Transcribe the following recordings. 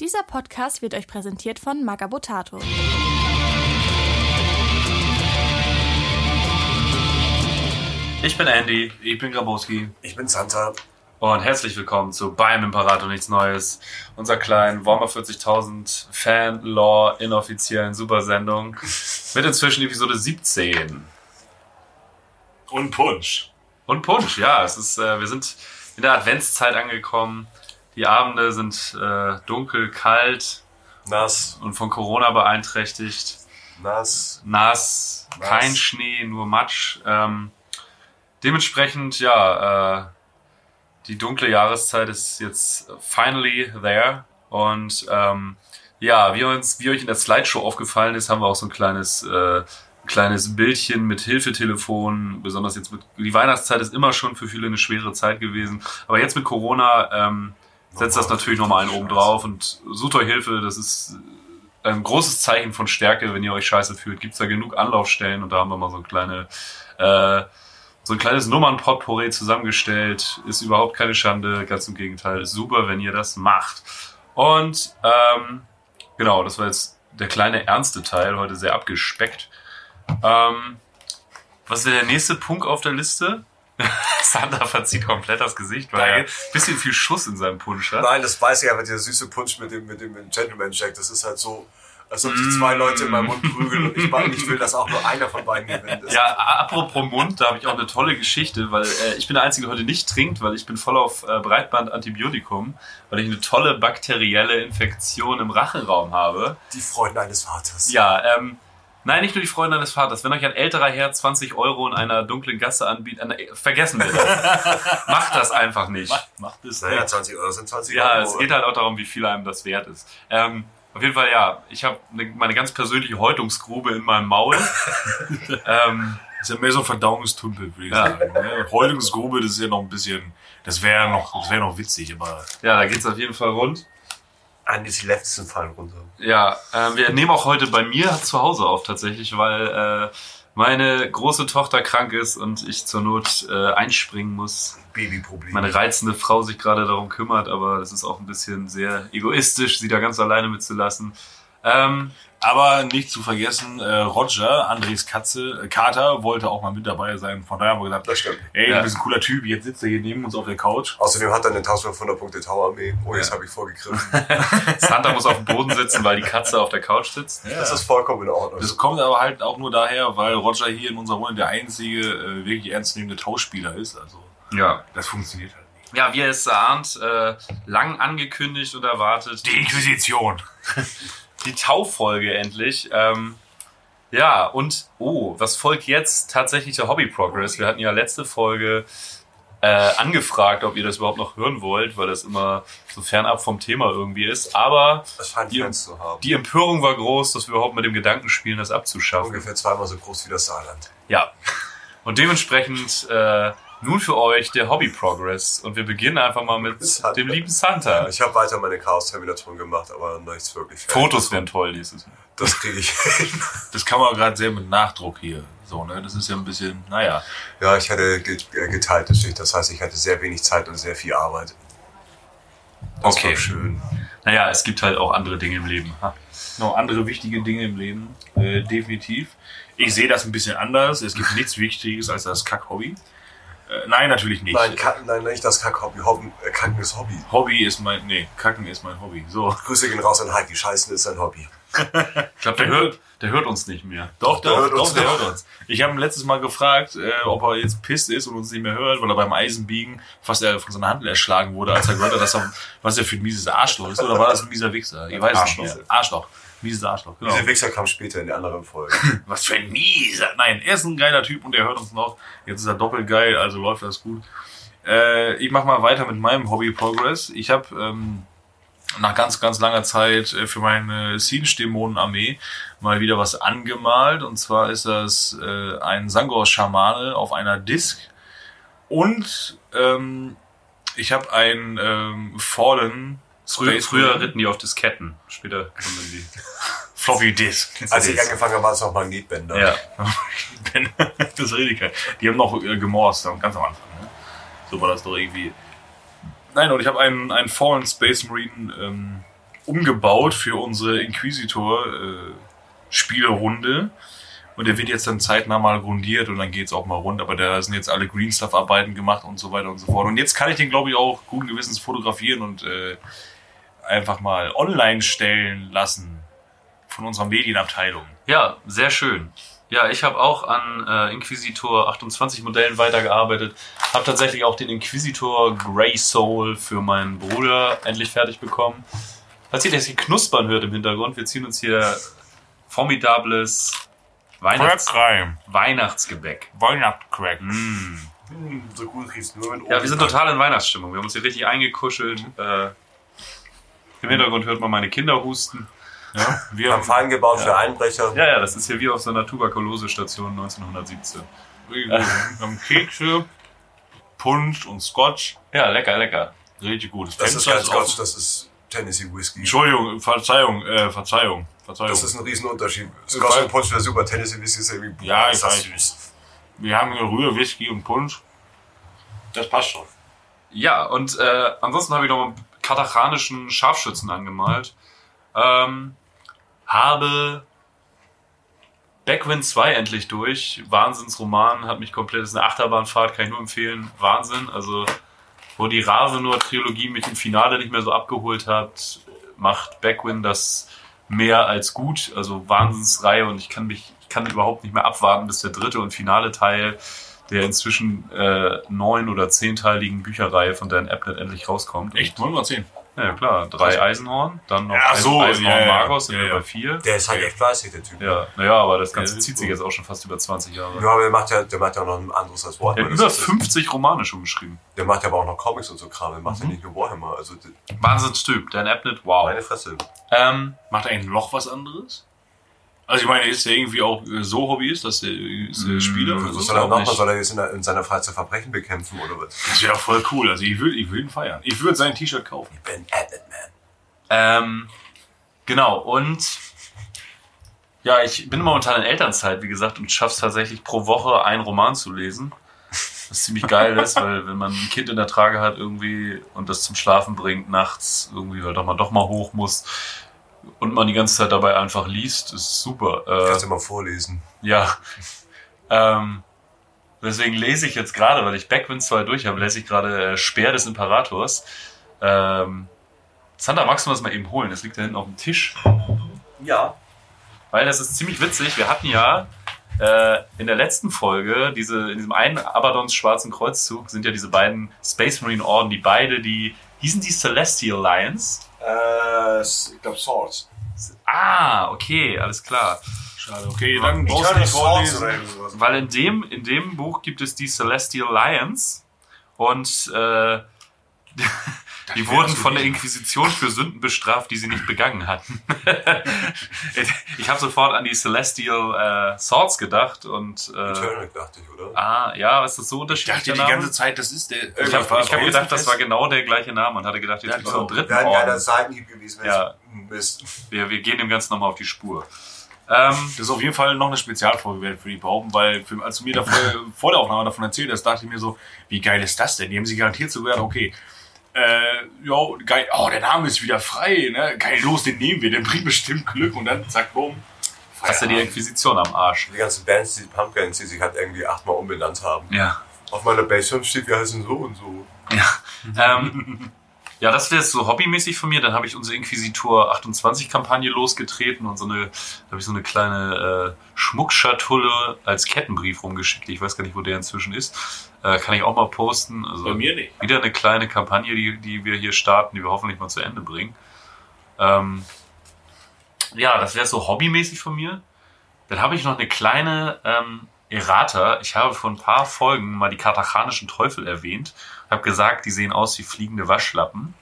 Dieser Podcast wird euch präsentiert von Magabotato. Ich bin Andy Ich bin Grabowski. Ich bin Santa. und herzlich willkommen zu Beim Imperator Nichts Neues, unserer kleinen Warmer 40.000 Fan-Law inoffiziellen Supersendung mit inzwischen Episode 17. Und Punsch. Und Punsch, ja, es ist, äh, wir sind in der Adventszeit angekommen. Die Abende sind äh, dunkel, kalt Nass, und von Corona beeinträchtigt. nass. nass, Nass. kein Schnee, nur Matsch. Ähm, dementsprechend, ja, äh, die dunkle Jahreszeit ist jetzt finally there. Und ähm, ja, wie, uns, wie euch in der Slideshow aufgefallen ist, haben wir auch so ein kleines, äh, kleines Bildchen mit Hilfetelefon. Besonders jetzt mit die Weihnachtszeit ist immer schon für viele eine schwere Zeit gewesen. Aber jetzt mit Corona ähm, setzt das natürlich nochmal einen oben drauf und sucht euch Hilfe. Das ist ein großes Zeichen von Stärke, wenn ihr euch scheiße fühlt. Gibt's da genug Anlaufstellen und da haben wir mal so ein kleine, äh, so ein kleines Nummernpotpourri zusammengestellt. Ist überhaupt keine Schande, ganz im Gegenteil. Ist super, wenn ihr das macht. Und ähm, genau, das war jetzt der kleine ernste Teil, heute sehr abgespeckt. Ähm, was wäre der nächste Punkt auf der Liste? Sander verzieht komplett das Gesicht, weil er ein bisschen viel Schuss in seinem Punsch hat. Nein, das weiß ich aber, der süße Punsch mit dem, mit dem Gentleman Jack, das ist halt so, als ob sich zwei Leute in meinem Mund prügeln und ich, ich will, dass auch nur einer von beiden gewinnt. Das- Ja, apropos Mund, da habe ich auch eine tolle Geschichte, weil äh, ich bin der Einzige, der heute nicht trinkt, weil ich bin voll auf äh, Breitband-Antibiotikum, weil ich eine tolle bakterielle Infektion im Rachenraum habe. Die Freunde eines Vaters. Ja, ähm, nein, nicht nur die Freunde eines Vaters. Wenn euch ein älterer Herr 20 Euro in einer dunklen Gasse anbietet, äh, vergessen wir das. Macht das einfach nicht. Macht es Naja, 20 Euro sind 20 Ja, Euro. es geht halt auch darum, wie viel einem das wert ist. Ähm, auf jeden Fall, ja, ich habe ne, meine ganz persönliche Häutungsgrube in meinem Maul. ähm, Das ist ja mehr so ein Verdauungstümpel, würde ich Ja. sagen. ne? Häutungsgrube, das ist ja noch ein bisschen, das wäre noch, das wäre noch witzig, aber ja, da geht's auf jeden Fall rund. Andi, die letzten fallen runter. Ja, äh, wir nehmen auch heute bei mir zu Hause auf tatsächlich, weil äh, meine große Tochter krank ist und ich zur Not äh, einspringen muss. Babyproblem. Meine reizende Frau sich gerade darum kümmert, aber das ist auch ein bisschen sehr egoistisch, sie da ganz alleine mitzulassen. Ähm, Aber nicht zu vergessen, äh, Roger, Andres Katze, äh, Kater, wollte auch mal mit dabei sein. Von daher haben wir gesagt, Das stimmt. ey, Ja. du bist ein cooler Typ, jetzt sitzt er hier neben uns auf der Couch. Außerdem hat er eine 1500 Punkte Tower-Armee. Oh, jetzt habe ich vorgegriffen. Santa muss auf dem Boden sitzen, weil die Katze auf der Couch sitzt. Das ist vollkommen in Ordnung. Das kommt aber halt auch nur daher, weil Roger hier in unserer Runde der einzige äh, wirklich ernstzunehmende Tauschspieler ist. Also Ja. das funktioniert halt nicht. Ja, wie ihr es ahnt, äh, lang angekündigt und erwartet. Die Inquisition. die Taufolge endlich. Ähm, ja, und oh, was folgt jetzt? Tatsächlich der Hobby Progress. Wir hatten ja letzte Folge äh, angefragt, ob ihr das überhaupt noch hören wollt, weil das immer so fernab vom Thema irgendwie ist. Aber die- Fans zu haben. die Empörung war groß, dass wir überhaupt mit dem Gedanken spielen, das abzuschaffen. Ungefähr zweimal so groß wie das Saarland. Ja. Und dementsprechend äh, nun für euch der Hobby Progress. Und wir beginnen einfach mal mit Santa. dem lieben Santa. Ich habe weiter meine Chaos-Terminatoren gemacht, aber nichts wirklich. fertig. Fotos wären toll dieses Mal. Das kriege ich hin. Das kann man gerade sehr mit Nachdruck hier. So, ne? Das ist ja ein bisschen, naja. Ja, ich hatte äh, geteilte Schicht. Das heißt, ich hatte sehr wenig Zeit und sehr viel Arbeit. Das Okay. war schön. Naja, es gibt halt auch andere Dinge im Leben. Ha? Noch andere wichtige Dinge im Leben, äh, definitiv. Ich sehe das ein bisschen anders. Es gibt nichts Wichtiges als das Kack-Hobby. Äh, nein, natürlich nicht. Nein, Kacken, nein, nicht das Kack-Hobby. Hobby, äh, Kacken ist Hobby. Hobby ist mein, nee, Kacken ist mein Hobby. So. Grüße gehen raus an Heidi. Scheißen ist sein Hobby. Ich glaube, der hört, der hört uns nicht mehr. Doch, Der doch, hört doch, uns der hört uns. Ich habe ihn letztes Mal gefragt, äh, ob er jetzt pisst ist und uns nicht mehr hört, weil er beim Eisenbiegen fast er von seiner Handel erschlagen wurde, als er gehört hat, dass er, was er für ein mieses Arschloch ist. Oder war das ein mieser Wichser? Ich weiß Arschloch. nicht mehr. Arschloch. Mieses Arschloch, genau. Diese Wichser kam später in der anderen Folge. Was für ein mieser. Nein, er ist ein geiler Typ und er hört uns noch. Jetzt ist er doppelt geil, also läuft das gut. Äh, ich mache mal weiter mit meinem Hobby Progress. Ich habe ähm, nach ganz, ganz langer Zeit äh, für meine Siege-Dämonen-Armee mal wieder was angemalt. Und zwar ist das äh, ein Sangor-Schamane auf einer Disk. Und ähm, ich habe ein ähm, Fallen Früher, früher ritten die auf Disketten. Später kommen dann die. Floppy Disk. Als ich angefangen habe, war es noch Magnetbänder. Ja. das ist richtig. Die haben noch äh, gemorst, ganz am Anfang. Ne? So war das doch irgendwie. Nein, und ich habe einen, einen Fallen Space Marine ähm, umgebaut für unsere Inquisitor-Spielerunde. und der wird jetzt dann zeitnah mal grundiert und dann geht's auch mal rund. Aber da sind jetzt alle Green Stuff-Arbeiten gemacht und so weiter und so fort. Und jetzt kann ich den, glaube ich, auch guten Gewissens fotografieren und äh, einfach mal online stellen lassen von unserer Medienabteilung. Ja, sehr schön. Ja, ich habe auch an äh, Inquisitor 28 Modellen weitergearbeitet. Habe tatsächlich auch den Inquisitor Grey Soul für meinen Bruder endlich fertig bekommen. Falls ihr das hier knuspern hört im Hintergrund, wir ziehen uns hier formidables Weihnachts Crime. Weihnachtsgebäck. Weihnachtscrack. Hm, so gut riecht's nur mit Ja, wir sind total in Weihnachtsstimmung. Wir haben uns hier richtig eingekuschelt. Äh, Im Hintergrund hört man meine Kinder husten. Ja, wir haben fein gebaut für Einbrecher. Ja, ja, das ist hier wie auf so einer Tuberkulose-Station 1917. wir haben Kekse, Punsch und Scotch. Ja, lecker, lecker. Richtig gut. Das ist Fenster kein ist Scotch, das ist Tennessee Whiskey. Entschuldigung, Verzeihung, äh, Verzeihung, Verzeihung. Das ist ein Riesenunterschied. Scotch und Punsch wäre super, Tennessee Whiskey ist irgendwie Ja, ich ist das weiß. süß. wir haben hier Rühr, Whisky und Punsch. Das passt schon. Ja, und äh, ansonsten habe ich noch einen katachanischen Scharfschützen angemalt. Ähm, habe Backwind 2 endlich durch. Wahnsinnsroman, hat mich komplett, ist eine Achterbahnfahrt, kann ich nur empfehlen. Wahnsinn. Also, wo die Ravenor-Trilogie mich im Finale nicht mehr so abgeholt hat, macht Backwind das mehr als gut. Also Wahnsinnsreihe und ich kann mich, ich kann überhaupt nicht mehr abwarten, bis der dritte und finale Teil der inzwischen äh, neun- oder zehnteiligen Bücherreihe von Dan Abnett endlich rauskommt. Echt? Wollen wir sehen? Ja, ja, klar. Drei Eisenhorn, dann noch Ach so, Eisenhorn ja, ja, Margos, sind ja, wir ja. bei vier. Der ist halt echt fleißig, der Typ. Ja, naja, aber das Ganze Ja, zieht sich jetzt auch schon fast über 20 Jahre. Ja, aber der macht ja, der macht ja auch noch ein anderes als Er hat Warhammer. über Das ist- 50 Romane schon geschrieben. Der macht ja aber auch noch Comics und so Kram. Der Mhm. macht ja nicht nur Warhammer. Also, Wahnsinnstyp, Dan Abnett, wow. meine Fresse. Ähm, Macht er eigentlich noch was anderes? Also ich meine, ist er irgendwie auch äh, so Hobbyist, dass er ist er Spieler oder Was so? soll er noch? Soll er jetzt in, der, in seiner Freizeit Verbrechen bekämpfen oder was? Das wäre voll cool. Also ich würde ich würd ihn feiern. Ich würde sein T-Shirt kaufen. Ben Abbott, man. Ähm, genau, und ja, ich bin momentan in Elternzeit, wie gesagt, und schaff's tatsächlich pro Woche einen Roman zu lesen. Was ziemlich geil ist, weil wenn man ein Kind in der Trage hat irgendwie und das zum Schlafen bringt, nachts irgendwie, weil doch mal doch mal hoch muss und man die ganze Zeit dabei einfach liest, ist super. Äh, Kannst du mal vorlesen. ja. Ähm, deswegen lese ich jetzt gerade, weil ich Backwind 2 durch habe, lese ich gerade äh, Speer des Imperators. Ähm, Sander, magst du das mal eben holen? Das liegt da hinten auf dem Tisch. Ja. Weil das ist ziemlich witzig. Wir hatten ja äh, in der letzten Folge, diese, in diesem einen Abadons schwarzen Kreuzzug, sind ja diese beiden Space Marine Orden, die beide die, hießen die Celestial Lions? Äh, ich glaube Swords. Ah, okay, alles klar. Schade, okay, dann Ich brauchst du nicht Swords vorlesen. Weil in dem, in dem Buch gibt es die Celestial Lions und äh, die wurden von der. Inquisition für Sünden bestraft, die sie nicht begangen hatten. ich habe sofort an die Celestial äh, Swords gedacht und äh, Eternal dachte ich, oder? ah, ja, ist das so Ich unterschiedlich? dachte der die Name? ganze Zeit, das ist der. ich habe ich hab gedacht, das war genau der gleiche Name und hatte gedacht, jetzt gibt es einen dritten Wäre ein geiler. Seitenhieb gewesen, wenn Ja. es Mist. Wir, wir gehen dem Ganzen nochmal auf die Spur. Ähm, Das ist auf jeden Fall noch eine Spezialfolge wert für die behaupten, weil für, als du mir da vor, der Aufnahme davon erzählt hast, dachte ich mir so, wie geil ist das denn? Die haben sie garantiert so gesagt, okay, äh, jo, geil, oh, der Name ist wieder frei, ne? Geil, los, den nehmen wir, der bringt bestimmt Glück und dann zack, bumm. hast du die. Inquisition am Arsch. Die ganzen Bands, die Pumpkins, die sich halt irgendwie achtmal umbenannt haben. Ja. Auf meiner Base 5 steht, wir heißen so und so. ähm, ja, das wäre so hobbymäßig von mir. Dann habe ich unsere Inquisitor 28 Kampagne losgetreten und so eine, da habe ich so eine kleine äh, Schmuckschatulle als Kettenbrief rumgeschickt. Ich weiß gar nicht, wo der inzwischen ist. Äh, kann ich auch mal posten. Also Bei mir nicht. wieder eine kleine Kampagne, die, die wir hier starten, die wir hoffentlich mal zu Ende bringen. Ähm, ja, das wäre so hobbymäßig von mir. Dann habe ich noch eine kleine ähm, Errata. Ich habe vor ein paar Folgen mal die katachanischen Teufel erwähnt. Habe gesagt, die sehen aus wie fliegende Waschlappen.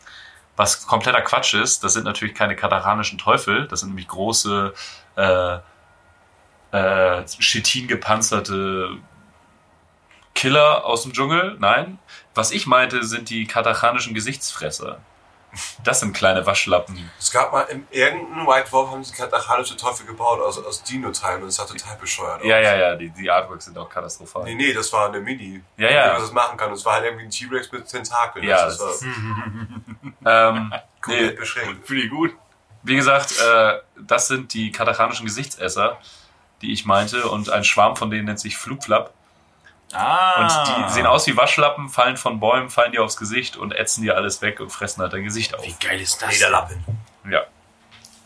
Was kompletter Quatsch ist, das sind natürlich keine katachanischen Teufel. Das sind nämlich große, äh, äh, chitin gepanzerte Killer aus dem Dschungel. Nein. Was ich meinte, sind die katachanischen Gesichtsfresser. Das sind kleine Waschlappen. Es gab mal in irgendeinem White Wolf haben sie katachanische Teufel gebaut aus, aus Dino-Teilen und es sah total bescheuert aus. Ja, ja, ja, die, die Artworks sind auch katastrophal. Nee, nee, das war eine Mini. Ja, ja. Man das machen kann. Es war halt irgendwie ein T-Rex mit Tentakeln. Ja, das das war Ähm, komplett nee, beschränkt. Finde ich gut. wie gesagt, äh, das sind die katachanischen Gesichtsesser, die ich meinte. Und ein Schwarm von denen nennt sich Flugflap. Ah. Und die sehen aus wie Waschlappen, fallen von Bäumen, fallen dir aufs Gesicht und ätzen dir alles weg und fressen halt dein Gesicht auf. Wie geil ist das? Lederlappen. Ja.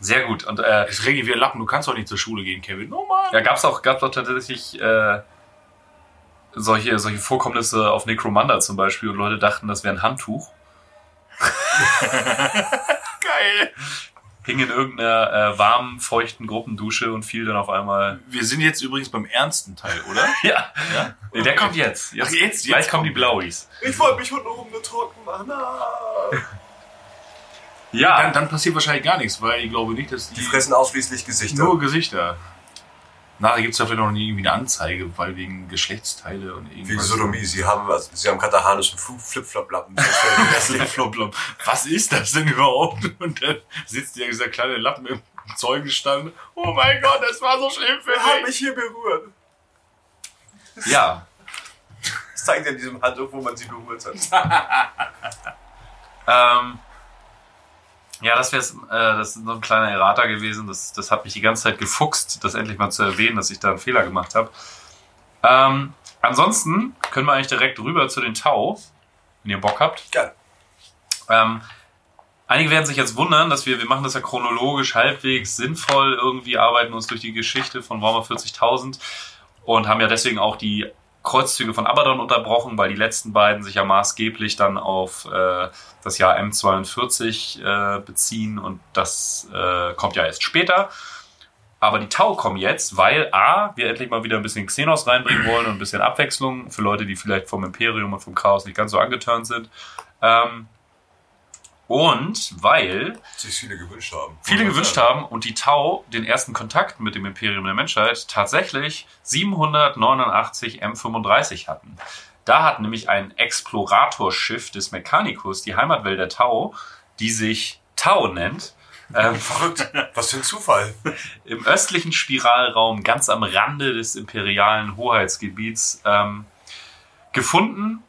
Sehr gut. Und äh, Es regnet wie ein Lappen. Du kannst doch nicht zur Schule gehen, Kevin. Oh Mann. ja, gab's auch, gab's auch tatsächlich äh, solche, solche Vorkommnisse auf Necromunda zum Beispiel und Leute dachten, das wäre ein Handtuch. Geil. Hing in irgendeiner äh, warmen, feuchten Gruppendusche und fiel dann auf einmal. Wir sind jetzt übrigens beim ernsten Teil, oder? Ja, Ja. nee, der kommt jetzt. jetzt, Ach, jetzt, gleich jetzt kommen die Blauis. Ich wollte mich von oben nur trocken machen. Ah. Ja, Dann, dann passiert wahrscheinlich gar nichts, weil ich glaube nicht, dass die, Die fressen ausschließlich Gesichter. nur Gesichter. Nachher gibt es ja vielleicht noch nie irgendwie eine Anzeige, weil wegen Geschlechtsteile und Wegen irgendwas. Sodomie. Sie haben, was, sie haben katachanischen Flip-Flop-Lappen. Flop-Flop. Was ist das denn überhaupt? Und dann sitzt ja dieser kleine Lappen im Zeugenstand. Oh mein Gott, das war so schlimm für Wer hat mich. mich hier berührt? ja. Das zeigt ja in diesem Handtuch, wo man sie berührt hat. Ähm, ja, das wäre äh, das ist so ein kleiner Errata gewesen. Das, das hat mich die ganze Zeit gefuchst, das endlich mal zu erwähnen, dass ich da einen Fehler gemacht habe. Ähm, ansonsten können wir eigentlich direkt rüber zu den Tau, wenn ihr Bock habt. Geil. Ähm, einige werden sich jetzt wundern, dass wir, wir machen das ja chronologisch halbwegs sinnvoll, irgendwie arbeiten uns durch die Geschichte von Warhammer 40.000 und haben ja deswegen auch die Kreuzzüge von Abaddon unterbrochen, weil die letzten beiden sich ja maßgeblich dann auf äh, das Jahr M42 äh, beziehen und das äh, kommt ja erst später. Aber die Tau kommen jetzt, weil A, wir endlich mal wieder ein bisschen Xenos reinbringen wollen und ein bisschen Abwechslung für Leute, die vielleicht vom Imperium und vom Chaos nicht ganz so angeturnt sind. Ähm, und weil Sich viele gewünscht haben. viele gewünscht haben und die Tau den ersten Kontakt mit dem Imperium der Menschheit tatsächlich 789 M35 hatten. Da hat nämlich ein Exploratorschiff des Mechanicus die Heimatwelt der Tau, die sich Tau nennt, ähm, Verrückt. Was für ein Zufall. im östlichen Spiralraum ganz am Rande des imperialen Hoheitsgebiets ähm, gefunden.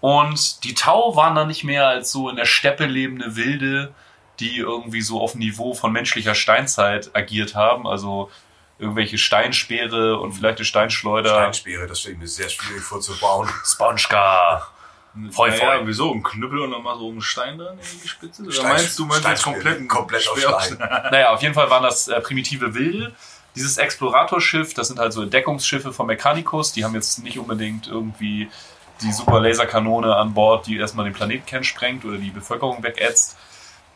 Und die Tau waren dann nicht mehr als so in der Steppe lebende Wilde, die irgendwie so auf dem Niveau von menschlicher Steinzeit agiert haben. Also irgendwelche Steinspeere und vielleicht eine Steinschleuder. Steinspeere, das stelle ich mir sehr schwierig vorzubauen. Sponschka. Voll, Naja, voll. wieso? Ein Knüppel und dann mal so ein Stein dran in die Spitze? Oder Stein- meinst du, meinst du jetzt komplett, komplett aus Speer- Stein. Naja, auf jeden Fall waren das äh, primitive Wilde. Dieses Exploratorschiff, das sind halt so Entdeckungsschiffe von Mechanicus, die haben jetzt nicht unbedingt irgendwie die super Laserkanone an Bord, die erstmal den Planetenkern sprengt oder die Bevölkerung wegätzt.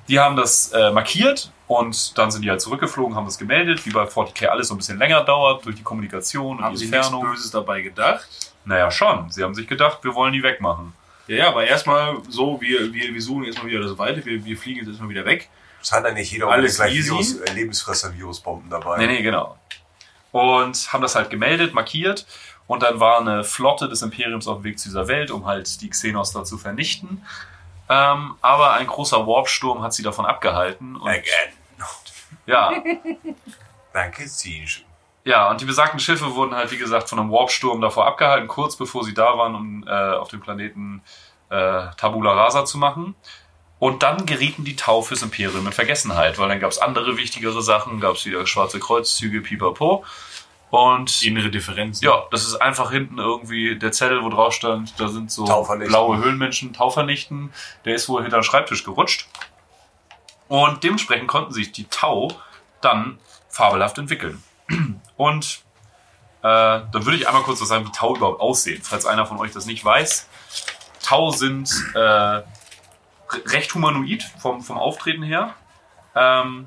Die haben das äh, markiert und dann sind die halt zurückgeflogen, haben das gemeldet, wie bei 40k alles so ein bisschen länger dauert durch die Kommunikation und Haben die sie nichts Entfernung. Böses dabei gedacht? Naja, schon. Sie haben sich gedacht, wir wollen die wegmachen. Ja, ja, aber erstmal so, wir, wir, wir suchen erstmal wieder das Weite, wir, wir fliegen jetzt erstmal wieder weg. Es hat ja nicht jeder Alles gleich. Virus, äh, Lebensfresser-Virusbomben dabei. Nee, nee, genau. Und haben das halt gemeldet, markiert. Und dann war eine Flotte des Imperiums auf dem Weg zu dieser Welt, um halt die Xenos da zu vernichten. Ähm, aber ein großer Warpsturm hat sie davon abgehalten. Und, Again. ja, Danke, Siege. ja, und die besagten Schiffe wurden halt, wie gesagt, von einem Warpsturm davor abgehalten, kurz bevor sie da waren, um äh, auf dem Planeten äh, Tabula Rasa zu machen. Und dann gerieten die Tau fürs Imperium in Vergessenheit, weil dann gab es andere wichtigere Sachen, gab es wieder schwarze Kreuzzüge, pipapo. Und Innere Differenzen. ja, das ist einfach hinten irgendwie der Zettel, wo drauf stand, da sind so blaue Höhlenmenschen, Tau vernichten. Der ist wohl hinter den Schreibtisch gerutscht. Und dementsprechend konnten sich die Tau dann fabelhaft entwickeln. Und äh, dann würde ich einmal kurz was sagen, wie Tau überhaupt aussehen, falls einer von euch das nicht weiß. Tau sind äh, re- recht humanoid vom, vom Auftreten her. Ähm,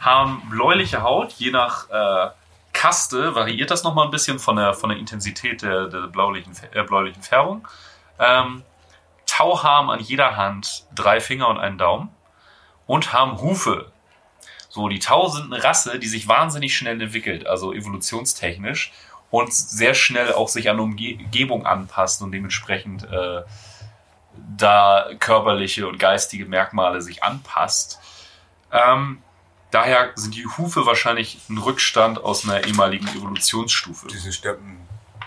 haben bläuliche Haut, je nach äh, Kaste variiert das nochmal ein bisschen von der, von der Intensität der, der bläulichen, äh, bläulichen Färbung. Ähm, Tau haben an jeder Hand drei Finger und einen Daumen und haben Hufe. So, die Tau sind eine Rasse, die sich wahnsinnig schnell entwickelt, also evolutionstechnisch und sehr schnell auch sich an Umgebung anpasst und dementsprechend äh, da körperliche und geistige Merkmale sich anpasst. Ähm, daher sind die Hufe wahrscheinlich ein Rückstand aus einer ehemaligen Evolutionsstufe. Diesen Steppen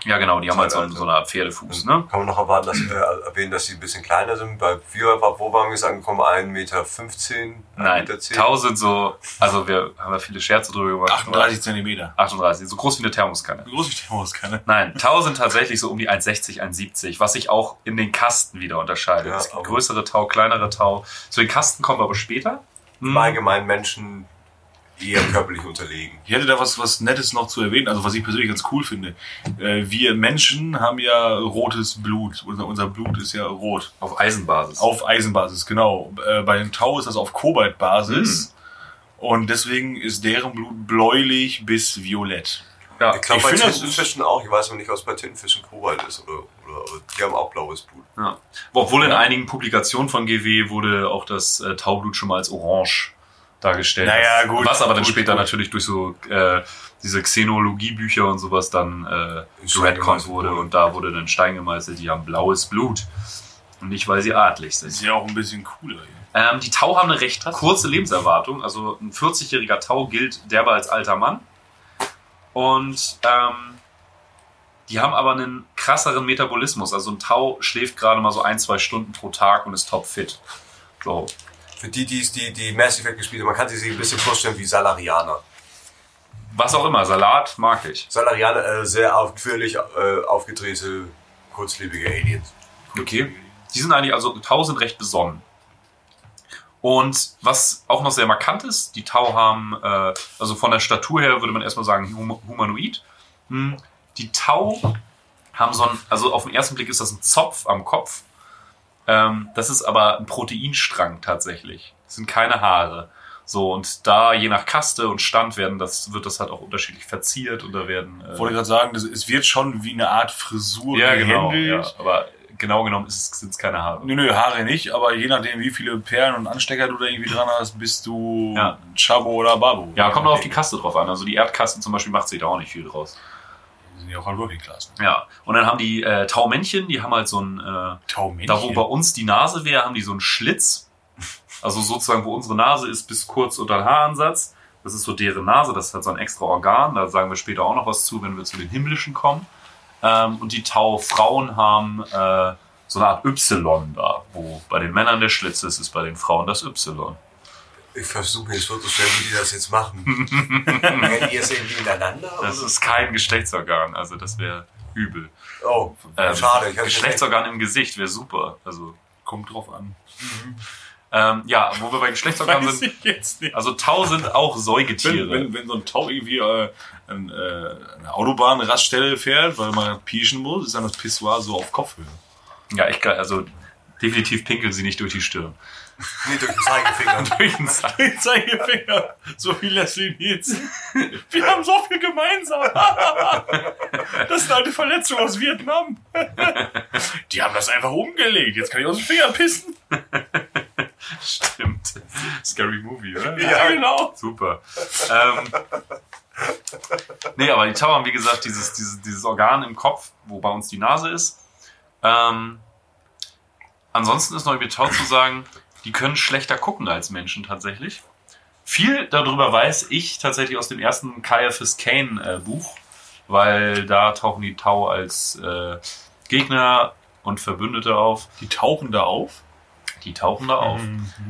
Ja, genau, die haben halt so, so eine Art Pferdefuß, ne? Kann man noch erwarten, dass, äh, erwähnen, dass sie ein bisschen kleiner sind. Bei wir, wo waren wir jetzt angekommen? 1,15 Meter, 1,10 Nein, Meter. 10. 1000 so, also wir haben ja viele Scherze drüber gemacht. 38 Zentimeter. 38, so groß wie eine Thermoskanne. Wie groß ist die Thermoskanne? Nein, 1000 tatsächlich so um die 1,60, 1,70, was sich auch in den Kasten wieder unterscheidet. Ja, es gibt größere Tau, kleinere Tau. Zu den Kasten kommen wir aber später. Im Hm. Allgemeinen Menschen eher körperlich unterlegen. Ich hätte da was, was Nettes noch zu erwähnen, also was ich persönlich ganz cool finde. Äh, wir Menschen haben ja rotes Blut. Unser, unser Blut ist ja rot. Auf Eisenbasis. Auf Eisenbasis, genau. Äh, bei den Tau ist das auf Kobaltbasis. Und deswegen ist deren Blut bläulich bis violett. Ja, Ich glaube, bei finde, das Tintenfischen auch. Ich weiß noch nicht, was bei Tintenfischen Kobalt ist. Oder, oder, oder die haben auch blaues Blut. ja. Obwohl in einigen Publikationen von GW wurde auch das äh, Taublut schon mal als orange dargestellt. Naja, gut. Was aber dann Gut, später gut. natürlich durch so äh, diese Xenologie-Bücher und sowas dann äh, geredconnt gemeißelt wurde. Und da wurde dann Stein gemeißelt, die haben blaues Blut. Und nicht, weil sie adlig sind. Ist ja auch ein bisschen cooler hier. Ähm, die Tau haben eine recht kurze Lebenserwartung. Also ein 40-jähriger Tau gilt derbe als alter Mann. Und ähm, die haben aber einen krasseren Metabolismus. Also ein Tau schläft gerade mal so ein, zwei Stunden pro Tag und ist topfit. So. Für die, die, die, die Mass Effect gespielt haben, man kann sie sich ein bisschen vorstellen wie Salarianer. Was auch immer, Salat mag ich. Salarianer, äh, sehr ausführlich äh, aufgedrehte, kurzlebige Aliens. Okay. Die sind eigentlich, also Tau sind recht besonnen. Und was auch noch sehr markant ist, die Tau haben, äh, also von der Statur her würde man erstmal sagen hum humanoid. Hm, Die Tau haben so ein, also auf den ersten Blick ist das ein Zopf am Kopf. Ähm, das ist aber ein Proteinstrang tatsächlich. Das sind keine Haare. So, und da je nach Kaste und Stand werden das, wird das halt auch unterschiedlich verziert und da werden. Äh, Ich wollte gerade sagen, das, es wird schon wie eine Art Frisur ja, genau. gehandelt. Ja, aber genau genommen sind es keine Haare. Nö, nö, Haare nicht, aber je nachdem, wie viele Perlen und Anstecker du da irgendwie dran hast, bist du Ja. Chabo oder Babu. Ja, kommt auch auf die Kaste drauf an. Also die Erdkaste zum Beispiel macht sich da auch nicht viel draus. Die sind ja auch halt Working Class. Ne? Ja. Und dann haben die äh, Taumännchen, die haben halt so ein, äh, Taumännchen. da wo bei uns die Nase wäre, haben die so einen Schlitz. Also sozusagen, wo unsere Nase ist, bis kurz unter den Haaransatz. Das ist so deren Nase, das ist halt so ein extra Organ. Da sagen wir später auch noch was zu, wenn wir zu den himmlischen kommen. Ähm, und die Taufrauen haben äh, so eine Art Y da, wo bei den Männern der Schlitz ist, ist bei den Frauen das Y. Ich versuche mir jetzt vorzustellen, wie die das jetzt machen. Rennen die jetzt irgendwie ineinander? Das oder? ist kein Geschlechtsorgan, also das wäre übel. Oh, Ähm, schade. Geschlechtsorgan im Gesicht wäre super. Also, Kommt drauf an. ähm, ja, wo wir bei Geschlechtsorganen sind. ich jetzt nicht. Also Tau sind auch Säugetiere. Wenn, wenn, wenn so ein Tau irgendwie äh, an, äh, eine Autobahnraststelle fährt, weil man pieschen muss, ist dann das Pissoir so auf Kopfhöhe. Ja, ich kann, also definitiv pinkeln sie nicht durch die Stirn. Nee, durch den Zeigefinger. Durch Den Zeigefinger, so wie Leslie Nielsen. Wir haben so viel gemeinsam. Das ist eine alte Verletzung aus Vietnam. Die haben das einfach umgelegt. Jetzt kann ich aus dem Finger pissen. Stimmt. Scary Movie, oder? Ja, genau. Super. Ähm, nee, aber die Tau haben, wie gesagt, dieses, dieses, dieses Organ im Kopf, wo bei uns die Nase ist. Ähm, ansonsten ist noch über Tau zu sagen, die können schlechter gucken als Menschen tatsächlich. Viel darüber weiß ich tatsächlich aus dem ersten Caiaphas Kane äh, Buch, weil da tauchen die Tau als äh, Gegner und Verbündete auf. Die tauchen da auf. Die tauchen da auf.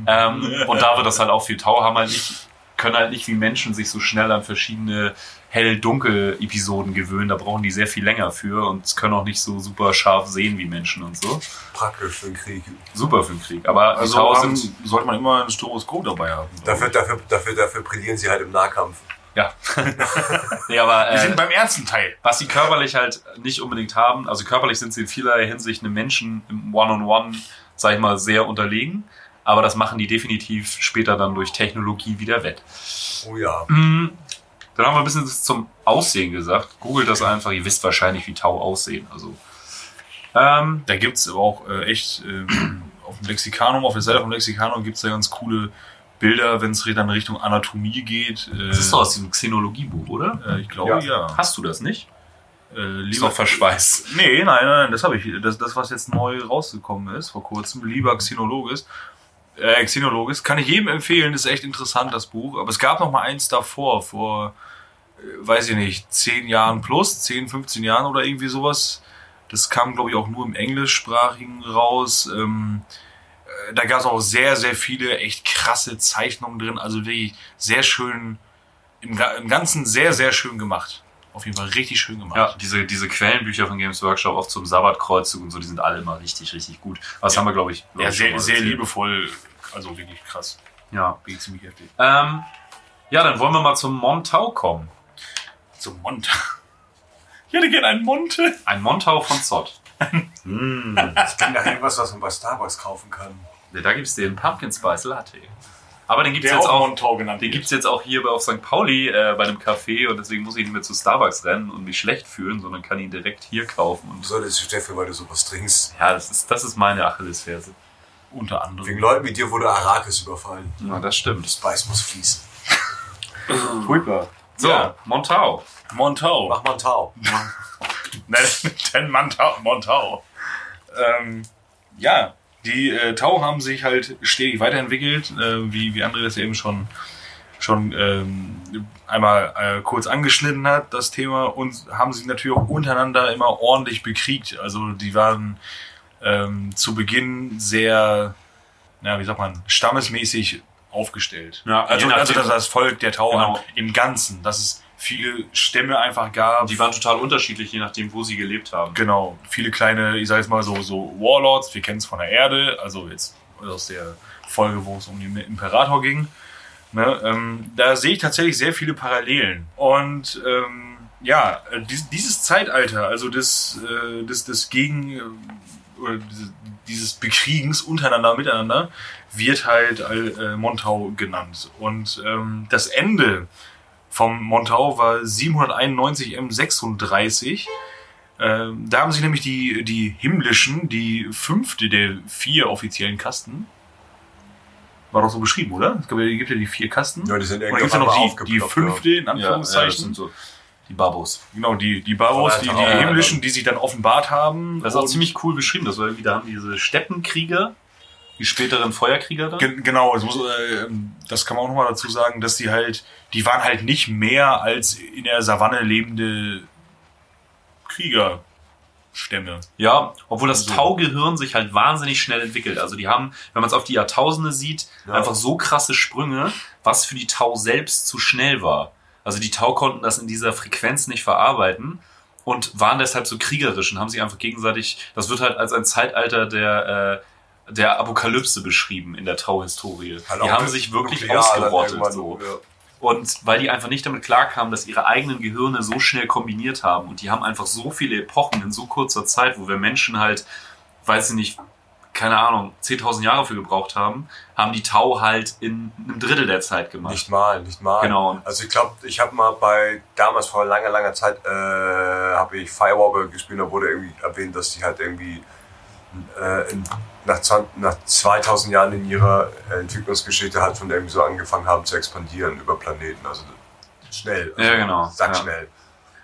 Ähm, und da wird das halt auch viel Tau haben halt nicht, können halt nicht wie Menschen sich so schnell an verschiedene hell-dunkel-Episoden gewöhnen. Da brauchen die sehr viel länger für und können auch nicht so super scharf sehen wie Menschen und so. Praktisch für den Krieg. Super für den Krieg. Aber die Also haben, sind, sollte man immer ein Stroboskop dabei haben. Dafür, dafür, dafür, dafür brillieren sie halt im Nahkampf. ja. nee, aber Wir sind äh, beim ernsten Teil. was sie körperlich halt nicht unbedingt haben, also körperlich sind sie in vielerlei Hinsicht einem Menschen im One-on-One, sag ich mal, sehr unterlegen. Aber das machen die definitiv später dann durch Technologie wieder wett. Oh ja. Mm, Dann haben wir ein bisschen zum Aussehen gesagt. Googelt das einfach, ihr wisst wahrscheinlich, wie Tau aussehen. Also, ähm, Da gibt's aber auch äh, echt ähm, auf dem Lexikanum, auf der Seite vom Lexikanum gibt's da ganz coole Bilder, wenn es dann Richtung Anatomie geht. Äh, das ist doch aus diesem Xenologiebuch, oder? äh, ich glaube, ja. Hast du das nicht? Äh, Ist lieber doch verschweißt. Nee, nein, nein, nein, das habe ich. Das, das, was jetzt neu rausgekommen ist, vor kurzem, lieber Xenologis. Äh, Xenologis, kann ich jedem empfehlen, ist echt interessant, das Buch. Aber es gab noch mal eins davor, vor weiß ich nicht, 10 Jahren plus, 10, 15 Jahren oder irgendwie sowas. Das kam, glaube ich, auch nur im Englischsprachigen raus. Ähm, äh, da gab es auch sehr, sehr viele echt krasse Zeichnungen drin. Also wirklich sehr schön, im, im Ganzen sehr, sehr schön gemacht. Auf jeden Fall richtig schön gemacht. Ja, diese, diese Quellenbücher von Games Workshop, auch zum Sabbatkreuzzug und so, die sind alle immer richtig, richtig gut. Was Ja. haben wir, glaube ich, glaub Ja, ich, schon sehr, mal sehr liebevoll. Also wirklich krass. Ja. Wirklich ziemlich heftig. Ähm, ja, dann wollen wir mal zum Montau kommen. Zum Monte. Ich hätte gerne einen Monte. Ein Montau von Zott. mm. Das klingt nach irgendwas, was man bei Starbucks kaufen kann. Ja, Da gibt's den Pumpkin Spice Latte. Aber den gibt's Der jetzt auch auch, Montau genannt den wird. gibt's jetzt auch hier auf St. Pauli äh, bei einem Café und deswegen muss ich nicht mehr zu Starbucks rennen und mich schlecht fühlen, sondern kann ihn direkt hier kaufen. Du Und solltest Steffi, weil du sowas trinkst. ja, das ist, das ist meine Achillesferse. Unter anderem. Wegen Leuten wie dir wurde Arrakis überfallen. Ja, das stimmt. Spice muss fließen. Furchtbar. So, Ja. Montau. Montau. Mach mal einen Tau. Nein, denn Montau. Montau. Ähm, ja, die äh, Tau haben sich halt stetig weiterentwickelt, äh, wie, wie André das eben schon, schon ähm, einmal äh, kurz angeschnitten hat, das Thema, und haben sich natürlich auch untereinander immer ordentlich bekriegt. Also die waren ähm, zu Beginn sehr, ja, wie sagt man, stammesmäßig aufgestellt. Ja, also, also das, das Volk der Tau Genau. im Ganzen, dass es viele Stämme einfach gab. Die waren total unterschiedlich, je nachdem, wo sie gelebt haben. Genau, viele kleine, ich sag jetzt mal so, so Warlords, wir kennen es von der Erde, also jetzt aus der Folge, wo es um den Imperator ging. Ne, ähm, da sehe ich tatsächlich sehr viele Parallelen. Und ähm, ja, dies, dieses Zeitalter, also des, äh, des, des Gegen äh, oder diese- dieses Bekriegens untereinander, miteinander, wird halt äh, Montau genannt. Und ähm, das Ende vom Montau war 791 M36. Ähm, da haben sich nämlich die, die himmlischen, die fünfte der vier offiziellen Kasten, war doch so beschrieben, oder? Es gibt ja, gibt ja die vier Kasten. Ja, die sind es ja einmal noch die, die fünfte, in Ja, ja, Anführungszeichen. sind so die Babos. genau, die, die Baros, die, die ja, himmlischen, die sich dann offenbart haben. Das ist auch ziemlich cool beschrieben. Das war wieder haben diese Steppenkrieger, die späteren Feuerkrieger dann. Gen genau, muss, äh, das kann man auch nochmal dazu sagen, dass die halt, die waren halt nicht mehr als in der Savanne lebende Kriegerstämme. Ja, obwohl das So. Taugehirn sich halt wahnsinnig schnell entwickelt. Also die haben, wenn man es auf die Jahrtausende sieht, Ja. einfach so krasse Sprünge, was für die Tau selbst zu schnell war. Also die Tau konnten das in dieser Frequenz nicht verarbeiten und waren deshalb so kriegerisch und haben sich einfach gegenseitig, das wird halt als ein Zeitalter der, äh, der Apokalypse beschrieben in der Tau-Historie. Halt Die haben sich wirklich ausgerottet. So. ja. Und weil die einfach nicht damit klarkamen, dass ihre eigenen Gehirne so schnell kombiniert haben und die haben einfach so viele Epochen in so kurzer Zeit, wo wir Menschen halt, weiß ich nicht, keine Ahnung, 10.000 Jahre für gebraucht haben, haben die Tau halt in einem Drittel der Zeit gemacht. Nicht mal, nicht mal. Genau. Also ich glaube, ich habe mal bei, damals vor langer, langer Zeit, äh, habe ich Firewalker gespielt, da wurde irgendwie erwähnt, dass die halt irgendwie äh, in, nach, 20, nach 2000 Jahren in ihrer äh, Entwicklungsgeschichte halt schon irgendwie so angefangen haben zu expandieren über Planeten. Also schnell. Also Ja, genau. Sag Ja. schnell.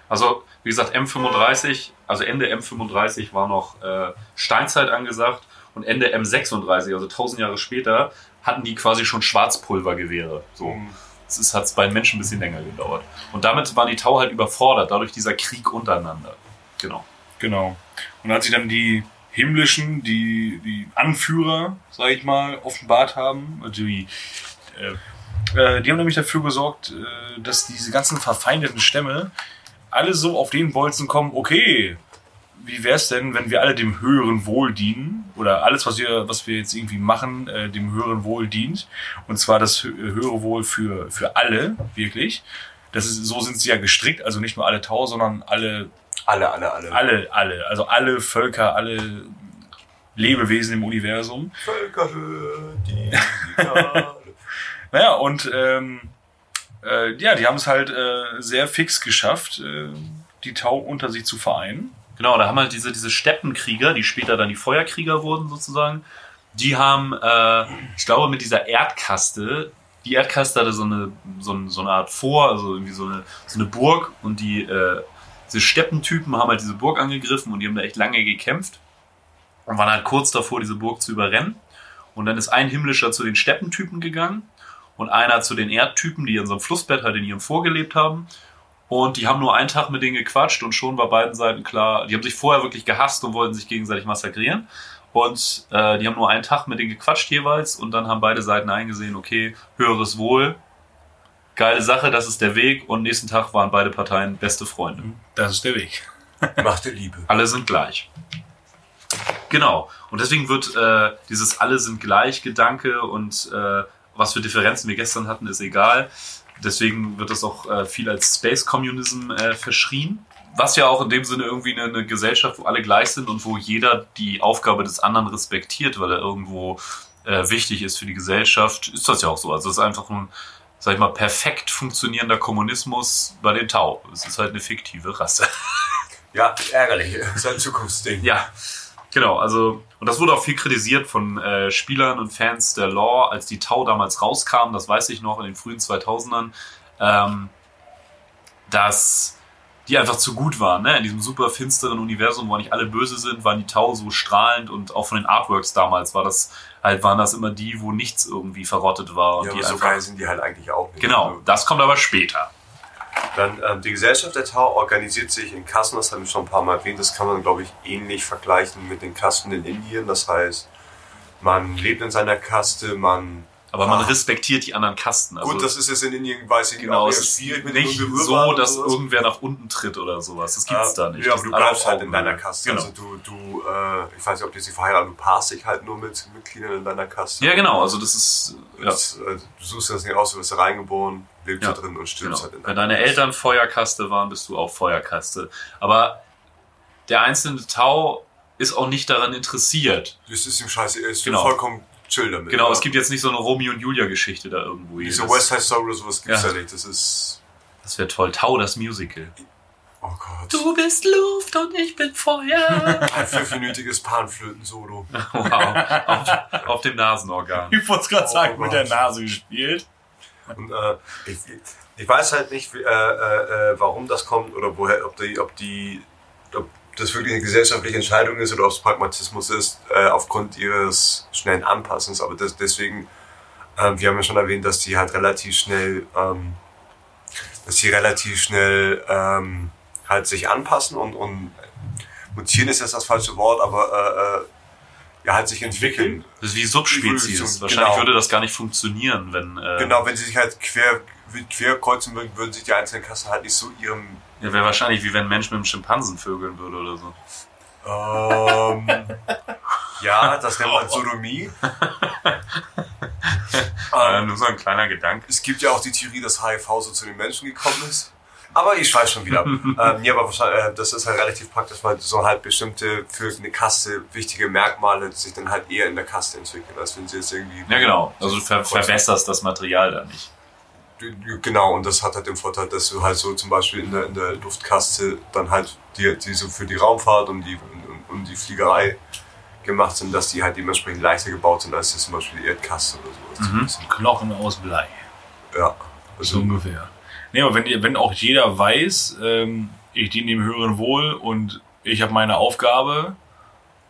Also, wie gesagt, M35, also Ende M35 war noch äh, Steinzeit angesagt und Ende M36, also 1000 Jahre später, hatten die quasi schon Schwarzpulvergewehre. So. Es ist, hat's bei den Menschen ein bisschen länger gedauert. Und damit waren die Tau halt überfordert, dadurch dieser Krieg untereinander. Genau. Genau. Und als sie dann die himmlischen, die, die Anführer, sag ich mal, offenbart haben, also die, äh, äh, die haben nämlich dafür gesorgt, äh, dass diese ganzen verfeindeten Stämme alle so auf den Bolzen kommen, okay, wie wär's denn, wenn wir alle dem höheren Wohl dienen? Oder alles, was wir, was wir jetzt irgendwie machen, äh, dem höheren Wohl dient. Und zwar das hö- höhere Wohl für, für alle, wirklich. Das ist, so sind sie ja gestrickt, also nicht nur alle Tau, sondern alle Alle, alle, alle. alle, alle, also alle Völker, alle Lebewesen im Universum. Völkerhöhe, die. Naja, und ähm, äh, ja, die haben es halt äh, sehr fix geschafft, äh, die Tau unter sich zu vereinen. Genau, da haben halt diese, diese Steppenkrieger, die später dann die Feuerkrieger wurden sozusagen, die haben, äh, ich glaube, mit dieser Erdkaste, die Erdkaste hatte so eine, so, eine, so eine Art Vor, also irgendwie so eine, so eine Burg und die, äh, diese Steppentypen haben halt diese Burg angegriffen und die haben da echt lange gekämpft und waren halt kurz davor, diese Burg zu überrennen. Und dann ist ein Himmlischer zu den Steppentypen gegangen und einer zu den Erdtypen, die in so einem Flussbett halt in ihrem Vor gelebt haben. Und die haben nur einen Tag mit denen gequatscht und schon war beiden Seiten klar, die haben sich vorher wirklich gehasst und wollten sich gegenseitig massakrieren. Und äh, die haben nur einen Tag mit denen gequatscht jeweils und dann haben beide Seiten eingesehen, okay, höheres Wohl, geile Sache, das ist der Weg. Und nächsten Tag waren beide Parteien beste Freunde. Das ist der Weg. Macht der Liebe. Alle sind gleich. Genau. Und deswegen wird äh, dieses Alle sind gleich Gedanke und äh, was für Differenzen wir gestern hatten, ist egal. Deswegen wird das auch äh, viel als Space Communism äh, verschrien. Was ja auch in dem Sinne irgendwie eine, eine Gesellschaft, wo alle gleich sind und wo jeder die Aufgabe des anderen respektiert, weil er irgendwo äh, wichtig ist für die Gesellschaft, ist das ja auch so. Also es ist einfach ein, sag ich mal, perfekt funktionierender Kommunismus bei den Tau. Es ist halt eine fiktive Rasse. Ja, ärgerlich. Das ist ein Zukunftsding. Ja, genau. Also und das wurde auch viel kritisiert von äh, Spielern und Fans der Law, als die Tau damals rauskam. Das weiß ich noch in den frühen 2000ern, ähm, dass die einfach zu gut waren. Ne? In diesem super finsteren Universum, wo nicht alle böse sind, waren die Tau so strahlend und auch von den Artworks damals war das halt waren das immer die, wo nichts irgendwie verrottet war. Und Ja, die aber so geil sind die halt eigentlich auch nicht. genau, das kommt aber später. Dann ähm, die Gesellschaft der Tau organisiert sich in Kassen, das haben wir schon ein paar Mal erwähnt. Das kann man, glaube ich, ähnlich vergleichen mit den Kasten in Indien. Das heißt, man lebt in seiner Kaste, man. Aber man Ah. respektiert die anderen Kasten. Also, Gut, das ist jetzt in Indien, weiß ich genau, es ist nicht so, dass irgendwer nach unten tritt oder sowas. Das gibt's da nicht. Ja, aber du bleibst halt in deiner. Kaste. Genau. Also du, du äh, ich weiß nicht, ob die sich verheiraten, du paarst dich halt nur mit Mitgliedern in deiner Kaste. Ja, genau. Also das ist ja, Das, äh, du suchst das nicht aus, du wirst reingeboren, lebst Ja, da drin und stirbst genau. halt in Wenn deiner deine Eltern Feuerkaste waren, bist du auch Feuerkaste. Aber der einzelne Tau ist auch nicht daran interessiert. Das ist ihm scheiße, er ist Genau. vollkommen chill damit. Genau, es gibt jetzt nicht so eine Romeo und Julia Geschichte da irgendwo. Diese West Side Story oder sowas gibt's Ja. ja. nicht. Das ist. Das wäre toll. Tau, das Musical. Oh Gott. Du bist Luft und ich bin Feuer. Ein fünfminütiges Panflöten-Solo. wow. Auf, auf dem Nasenorgan. Ich wollte es gerade Oh sagen, mit der Gott. Nase gespielt. Und äh, ich, ich weiß halt nicht, wie, äh, äh, äh, warum das kommt oder woher, ob die, ob die, ob das wirklich eine gesellschaftliche Entscheidung ist oder ob es Pragmatismus ist, äh, aufgrund ihres schnellen Anpassens. Aber das, deswegen, ähm, wir haben ja schon erwähnt, dass die halt relativ schnell, ähm, dass die relativ schnell ähm, halt sich anpassen und, und mutieren ist jetzt das falsche Wort, aber äh, äh, ja halt sich entwickeln. Das ist wie Subspezies. Wahrscheinlich genau. würde das gar nicht funktionieren, wenn. Äh, Genau, wenn sie sich halt quer, quer kreuzen würden, würden sich die einzelnen Kassen halt nicht so ihrem Ja, wäre wahrscheinlich wie wenn ein Mensch mit einem Schimpansen vögeln würde oder so. Ähm, ja, das nennt man Sodomie. Äh, ähm, nur so ein kleiner Gedanke. es gibt ja auch die Theorie, dass HIV so zu den Menschen gekommen ist. Aber ich weiß schon wieder. ähm, ja, aber wahrscheinlich, äh, das ist halt relativ praktisch, weil so halt bestimmte für eine Kaste wichtige Merkmale sich dann halt eher in der Kaste entwickeln, als wenn sie jetzt irgendwie. Ja, genau. Also du ver verwässerst das Material da nicht. Genau, und das hat halt den Vorteil, dass du halt so zum Beispiel in der, in der Luftkaste dann halt die, die so für die Raumfahrt und die, und, und die Fliegerei gemacht sind, dass die halt dementsprechend leichter gebaut sind als jetzt zum Beispiel die Erdkaste oder sowas. Mhm. Knochen aus Blei. Ja. So Also, ungefähr. Nee, aber wenn, wenn auch jeder weiß, ähm, ich diene dem höheren Wohl und ich habe meine Aufgabe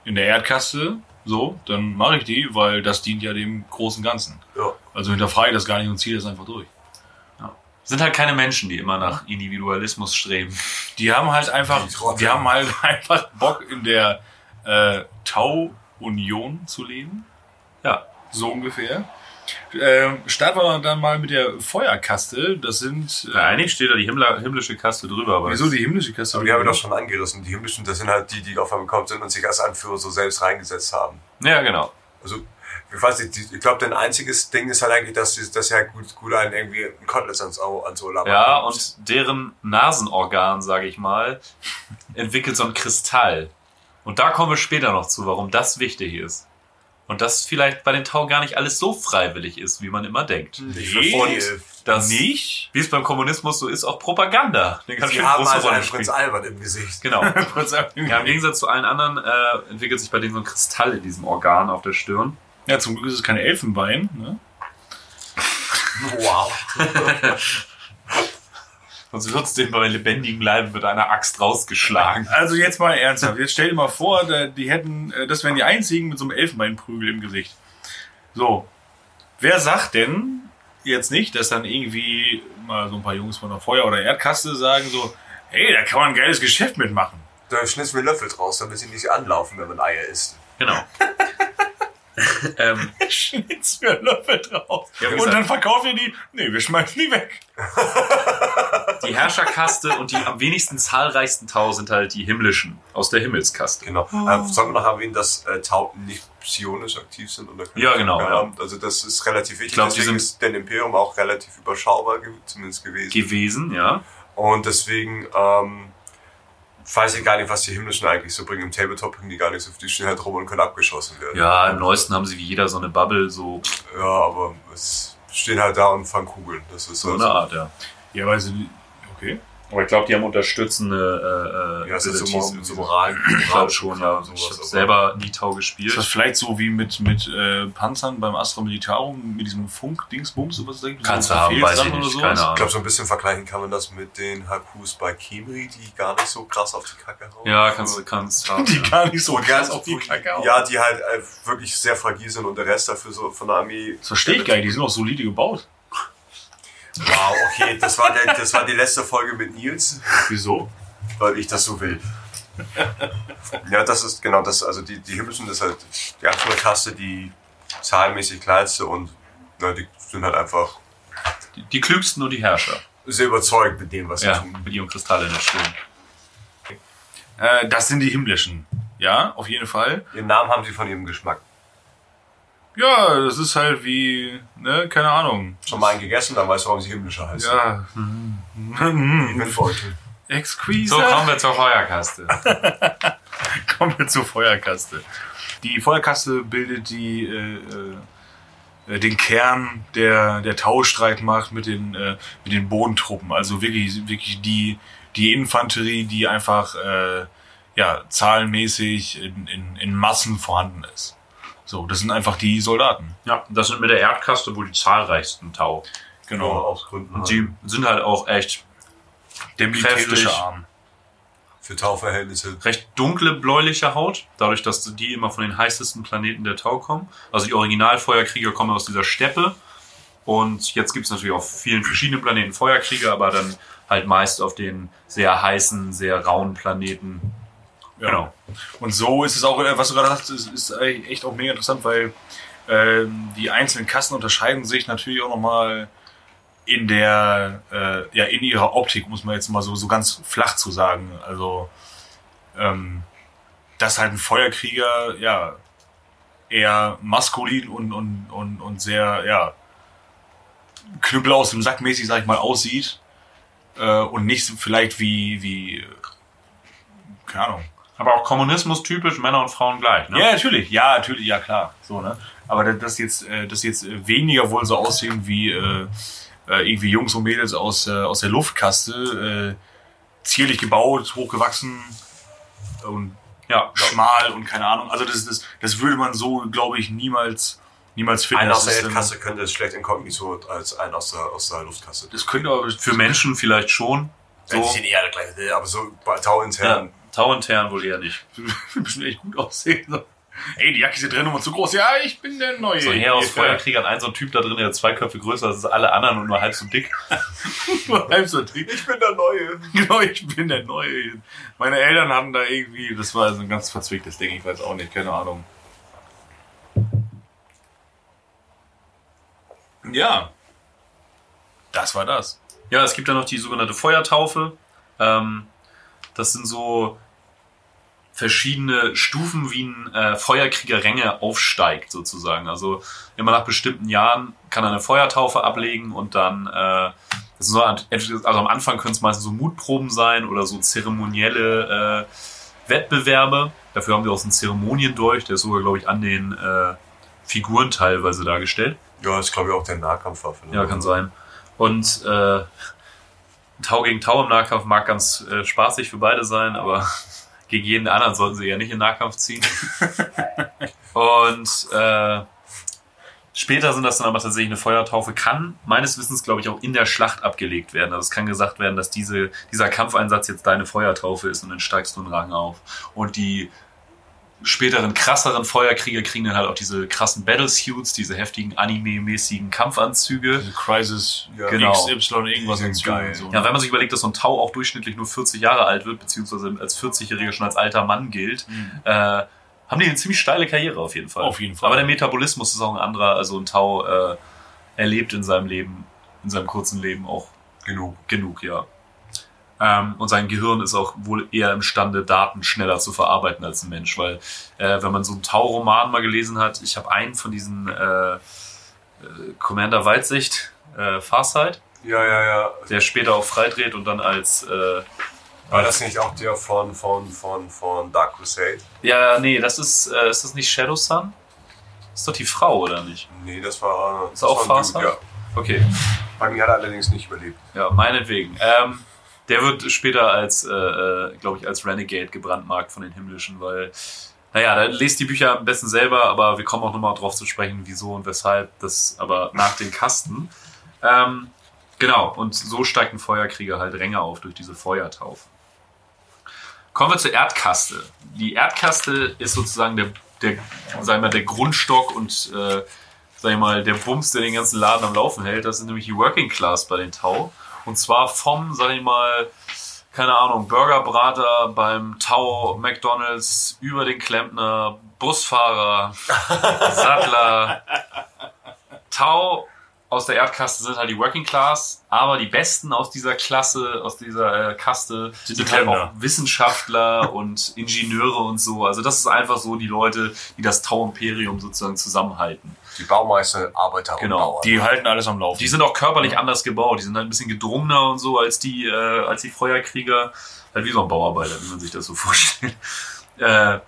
in der Erdkaste, so, dann mache ich die, weil das dient ja dem großen Ganzen. ja. Also hinterfrage ich das gar nicht und ziehe das einfach durch. Sind halt keine Menschen, die immer nach Individualismus streben. Die haben halt einfach, Die haben halt einfach Bock in der äh, Tau-Union zu leben. Ja. So ungefähr. Ähm, starten wir dann mal mit der Feuerkaste. Das sind. Bei einigen steht da die Himmler, himmlische Kaste drüber, aber wieso die himmlische Kaste? Aber die haben wir doch schon angerissen. Die himmlischen, das sind halt die, die auf einmal gekommen sind und sich als Anführer so selbst reingesetzt haben. Ja, genau. Also, ich weiß nicht, ich glaube, dein einziges Ding ist halt eigentlich, dass sie, dass sie halt gut, gut einen irgendwie ein Kotelett ans, ans Ohr labern. Ja, und deren Nasenorgan, sage ich mal, entwickelt so ein Kristall. Und da kommen wir später noch zu, warum das wichtig ist. Und das vielleicht bei den Tau gar nicht alles so freiwillig ist, wie man immer denkt. Nee. Das, Nicht? wie es beim Kommunismus so ist, auch Propaganda. Kann Sie haben große also Rolle einen Prinz spielen. Albert im Gesicht. Genau. Ab- Ja, im Gegensatz zu allen anderen äh, entwickelt sich bei denen so ein Kristall in diesem Organ auf der Stirn. Ja, zum Glück ist es kein Elfenbein. Ne? Wow. Sonst wird's dem bei lebendigen Leiben mit einer Axt rausgeschlagen. Also jetzt mal ernsthaft. Jetzt stell dir mal vor, die hätten, äh, das wären die einzigen mit so einem Elfenbeinprügel im Gesicht. So. Wer sagt denn, jetzt nicht, dass dann irgendwie mal so ein paar Jungs von der Feuer- oder Erdkaste sagen so, hey, da kann man ein geiles Geschäft mitmachen. Da schnitzen wir Löffel draus, damit sie nicht anlaufen, wenn man Eier isst. Genau. ähm, Schnitz mir Löffel drauf. Ja, und gesagt- dann verkauft ihr die, nee, wir schmeißen die weg. die Herrscherkaste und die am wenigsten zahlreichsten Tau sind halt die himmlischen aus der Himmelskaste. Genau. Ähm, sollen wir noch erwähnen, dass äh, Tauben nicht psionisch aktiv sind? Oder Ja, genau, haben? Also das ist relativ wichtig. glaub, die deswegen sind- ist dein Imperium auch relativ überschaubar ge zumindest gewesen. Gewesen, ja. Und deswegen ähm, weiß ich gar nicht, was die Himmlischen eigentlich so bringen. Im Tabletop bringen die gar nichts auf die stehen halt rum und können abgeschossen werden. Ja, im neuesten haben sie wie jeder so eine Bubble, so, Ja, aber es stehen halt da und fangen Kugeln. Das ist so also, eine Art, ja. Ja, weil sie, okay. Aber ich glaube, die haben unterstützende äh, äh, Ja, so, so. Moral. Ich glaube schon, ja. Sowas, Ich habe selber nie Tau gespielt. Ist das vielleicht so wie mit, mit äh, Panzern beim Astra Militarum, mit diesem Funk-Dingsbums, was da gibt? Kannst So du haben, weiß ich nicht, oder keine sowas? Ahnung. Ich glaube, so ein bisschen vergleichen kann man das mit den Hakus bei Kimri, die gar nicht so krass auf die Kacke hauen. Ja, kannst du, kannst haben. Die ja. gar nicht so Und krass ganz auf die Kacke hauen. Ja, die halt äh, wirklich sehr fragil sind und der Rest dafür so von der Armee. Das verstehe ich gar nicht, die sind auch solide gebaut. Wow, okay, das war, der, das war die letzte Folge mit Nils, Wieso? weil ich das so will. Ja, das ist genau das. Also die, die Himmlischen, das ist halt die Kaste, die zahlenmäßig kleinste und na, die sind halt einfach Die, die klügsten und die Herrscher. sehr überzeugt mit dem, was sie Ja, tun. mit ihren Kristalle in der Stirn. Äh, das sind die himmlischen. Ja, auf jeden Fall. Ihren Namen haben sie von ihrem Geschmack. Ja, das ist halt wie, ne, keine Ahnung. Schon mal einen gegessen, dann weißt du, warum sie himmlischer heißt. Ja. Windbeutel. Exquisite. So, kommen wir zur Feuerkaste. Kommen wir zur Feuerkaste. Die Feuerkaste bildet die, äh, äh, den Kern der, der Tauschstreitmacht mit den, äh, mit den Bodentruppen. Also wirklich, wirklich die, die Infanterie, die einfach äh, ja, zahlenmäßig in, in, in Massen vorhanden ist. So, das sind einfach die Soldaten. Ja, das sind mit der Erdkaste wohl die zahlreichsten Tau. Genau, aus Gründen. Und halt. die sind halt auch echt Der militärische Kräftig. Arm. Für Tauverhältnisse. recht dunkle bläuliche Haut, dadurch, dass die immer von den heißesten Planeten der Tau kommen. Also die Originalfeuerkrieger kommen aus dieser Steppe. Und jetzt gibt es natürlich auf vielen verschiedenen Planeten Feuerkrieger, aber dann halt meist auf den sehr heißen, sehr rauen Planeten. Ja. Genau. Und so ist es auch, äh, was du gerade sagst, ist, ist echt auch mega interessant, weil ähm, die einzelnen Kassen unterscheiden sich natürlich auch nochmal in der, äh, ja, in ihrer Optik, muss man jetzt mal so, so ganz flach zu sagen. Also, ähm, dass halt ein Feuerkrieger, ja, eher maskulin und, und, und, und sehr, ja, Knüppel aus dem Sack mäßig, sag ich mal, aussieht. Äh, und nicht so vielleicht wie, wie, äh, keine Ahnung, Aber auch Kommunismus typisch, Männer und Frauen gleich. Ne? ja, natürlich, ja, natürlich, ja klar. So, ne? Aber da- dass jetzt, äh, dass jetzt äh, weniger wohl so aussehen wie äh, äh, irgendwie Jungs und Mädels aus, äh, aus der Luftkaste, äh, zierlich gebaut, hochgewachsen und Ja, schmal und keine Ahnung. Also das, das, das würde man so, glaube ich, niemals, niemals finden. Ein Das aus der ähm, Erdkasse könnte es schlecht inkognito als ein aus der, aus der Luftkasse. Das könnte aber für Menschen vielleicht schon. So. So. Die sind eher gleich, aber so bei Tau Ja, intern. Tau intern wohl eher nicht. wir müssen echt gut aussehen. Ey, die Jacke ist hier drin und zu groß. Ja, ich bin der Neue. So hier aus. Feuerkriegern ein so ein Typ da drin, der zwei Köpfe größer ist als alle anderen und nur halb so dick. Nur halb so dick. Ich bin der Neue. Genau, ich bin der Neue. Meine Eltern hatten da irgendwie, das war so ein ganz verzwicktes Ding, ich weiß auch nicht, keine Ahnung. Ja. Das war das. Ja, es gibt ja noch die sogenannte Feuertaufe. Ähm, das sind so verschiedene Stufen, wie ein äh, Feuerkrieger Ränge aufsteigt, sozusagen. Also immer nach bestimmten Jahren kann er eine Feuertaufe ablegen und dann, äh, das ist so, ein- also am Anfang können es meistens so Mutproben sein oder so zeremonielle äh, Wettbewerbe. Dafür haben wir auch so einen Zeremoniendolch, der ist sogar, glaube ich, an den äh, Figuren teilweise dargestellt. Ja, das ist glaube ich auch der Nahkampfwaffe. ne? Ja, kann sein. Und äh, Tau gegen Tau im Nahkampf mag ganz äh, spaßig für beide sein, aber gegen jeden anderen sollten sie ja nicht in Nahkampf ziehen. Und äh, später sind das dann aber tatsächlich eine Feuertaufe, kann meines Wissens, glaube ich, auch in der Schlacht abgelegt werden. Also es kann gesagt werden, dass diese, dieser Kampfeinsatz jetzt deine Feuertaufe ist und dann steigst du einen Rang auf. Und die späteren krasseren Feuerkrieger kriegen dann halt auch diese krassen Battlesuits, diese heftigen anime-mäßigen Kampfanzüge. Also Crisis, Ja. Genau. XY, irgendwas geil. So. Ja, wenn man sich überlegt, dass so ein Tau auch durchschnittlich nur 40 Jahre alt wird, beziehungsweise als 40-Jähriger schon als alter Mann gilt, äh, haben die eine ziemlich steile Karriere auf jeden Fall. Auf jeden Fall. Aber der Metabolismus ist auch ein anderer. Also ein Tau äh, erlebt in seinem Leben, in seinem kurzen Leben auch Genug. genug, ja. Ähm, und sein Gehirn ist auch wohl eher imstande, Daten schneller zu verarbeiten als ein Mensch, weil äh, wenn man so einen Tau-Roman mal gelesen hat, ich habe einen von diesen äh, äh, Commander Weitsicht, äh, Farsight, Ja, ja, ja. der später auch freidreht und dann als äh, War das nicht auch der von, von, von, von Dark Crusade? ja, nee, das ist äh, ist das nicht Shadow Sun? ist doch die Frau oder nicht? Nee, das war. Ist das auch Farsight? Ja. Okay, Bei mir hat er allerdings nicht überlebt. ja, meinetwegen. Ähm, der wird später als, äh, äh, glaube ich, als Renegade gebrandmarkt von den Himmlischen, weil, naja, da lest die Bücher am besten selber, aber wir kommen auch nochmal drauf zu sprechen, wieso und weshalb, das aber nach den Kasten. Ähm, genau, und so steigt ein Feuerkrieger halt Ränge auf durch diese Feuertaufe. Kommen wir zur Erdkaste. Die Erdkaste ist sozusagen der, der, wir mal, der Grundstock und, äh, sag ich mal, der Bums, der den ganzen Laden am Laufen hält. Das ist nämlich die Working Class bei den Tau. Und zwar vom, sag ich mal, keine Ahnung, Burgerbrater beim Tau, McDonalds, über den Klempner, Busfahrer, Sattler. Tau aus der Erdkaste sind halt die Working Class, aber die Besten aus dieser Klasse, aus dieser äh, Kaste sind, halt Klempner. auch Wissenschaftler und Ingenieure und so. Also das ist einfach so die Leute, die das Tau-Imperium sozusagen zusammenhalten. Die Baumeister, Arbeiter Genau. und Bauern. Die halten alles am Laufen. Die sind auch körperlich anders gebaut. Die sind halt ein bisschen gedrungener und so als die, äh, als die Feuerkrieger. Halt wie so ein Bauarbeiter, wie man sich das so vorstellt. Äh,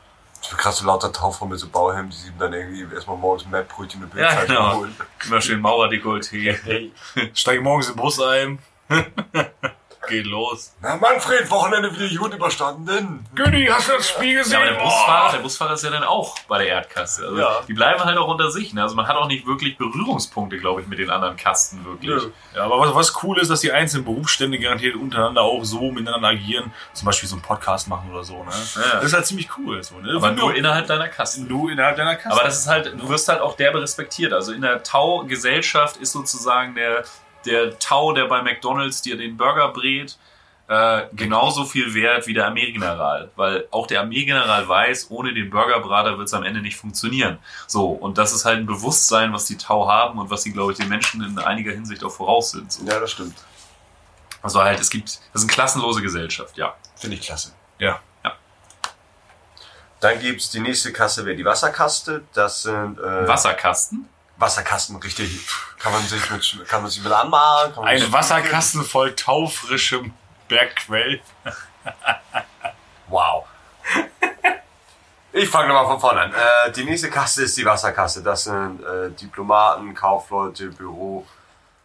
so krass so lauter Taufer mit so Bauhelm, die sieben dann irgendwie erstmal morgens Mettbrötchen und Ja, Bildzeitung genau. holen. immer schön Mauerdekolleté. Steige morgens in den Bus ein. Geht los. Na Manfred, Wochenende wieder gut überstanden. Günni, hast du das Spiel gesehen? Ja, aber der Busfahrer, der Busfahrer ist ja dann auch bei der Erdkaste. Also Ja. die bleiben halt auch unter sich. Ne? Also man hat auch nicht wirklich Berührungspunkte, glaube ich, mit den anderen Kasten wirklich. Nö. Ja, aber was, was cool ist, dass die einzelnen Berufsstände garantiert untereinander auch so miteinander agieren. Zum Beispiel so einen Podcast machen oder so. Ne? Ja. Das ist halt ziemlich cool. So, ne? Aber nur innerhalb deiner Kaste. nur innerhalb deiner Kasse. Aber das ist halt, du wirst halt auch derbe respektiert. Also in der Tau-Gesellschaft ist sozusagen der, der Tau, der bei McDonalds dir den Burger brät, äh, genauso viel wert wie der Armeegeneral. Weil auch der Armeegeneral weiß, ohne den Burgerbrater wird es am Ende nicht funktionieren. So, und das ist halt ein Bewusstsein, was die Tau haben und was sie, glaube ich, den Menschen in einiger Hinsicht auch voraus sind. So. Ja, das stimmt. Also halt, es gibt, das ist eine klassenlose Gesellschaft, ja. Finde ich klasse. ja. Dann gibt's die nächste Kasse, wäre die Wasserkaste. Das sind äh, Wasserkasten? Wasserkasten, richtig. Kann man sich mit, kann man sich mit anmalen. Ein Wasserkasten voll taufrischem Bergquell. Wow. Ich fange nochmal von vorne an. Äh, die nächste Kaste ist die Wasserkaste. Das sind äh, Diplomaten, Kaufleute, Büro.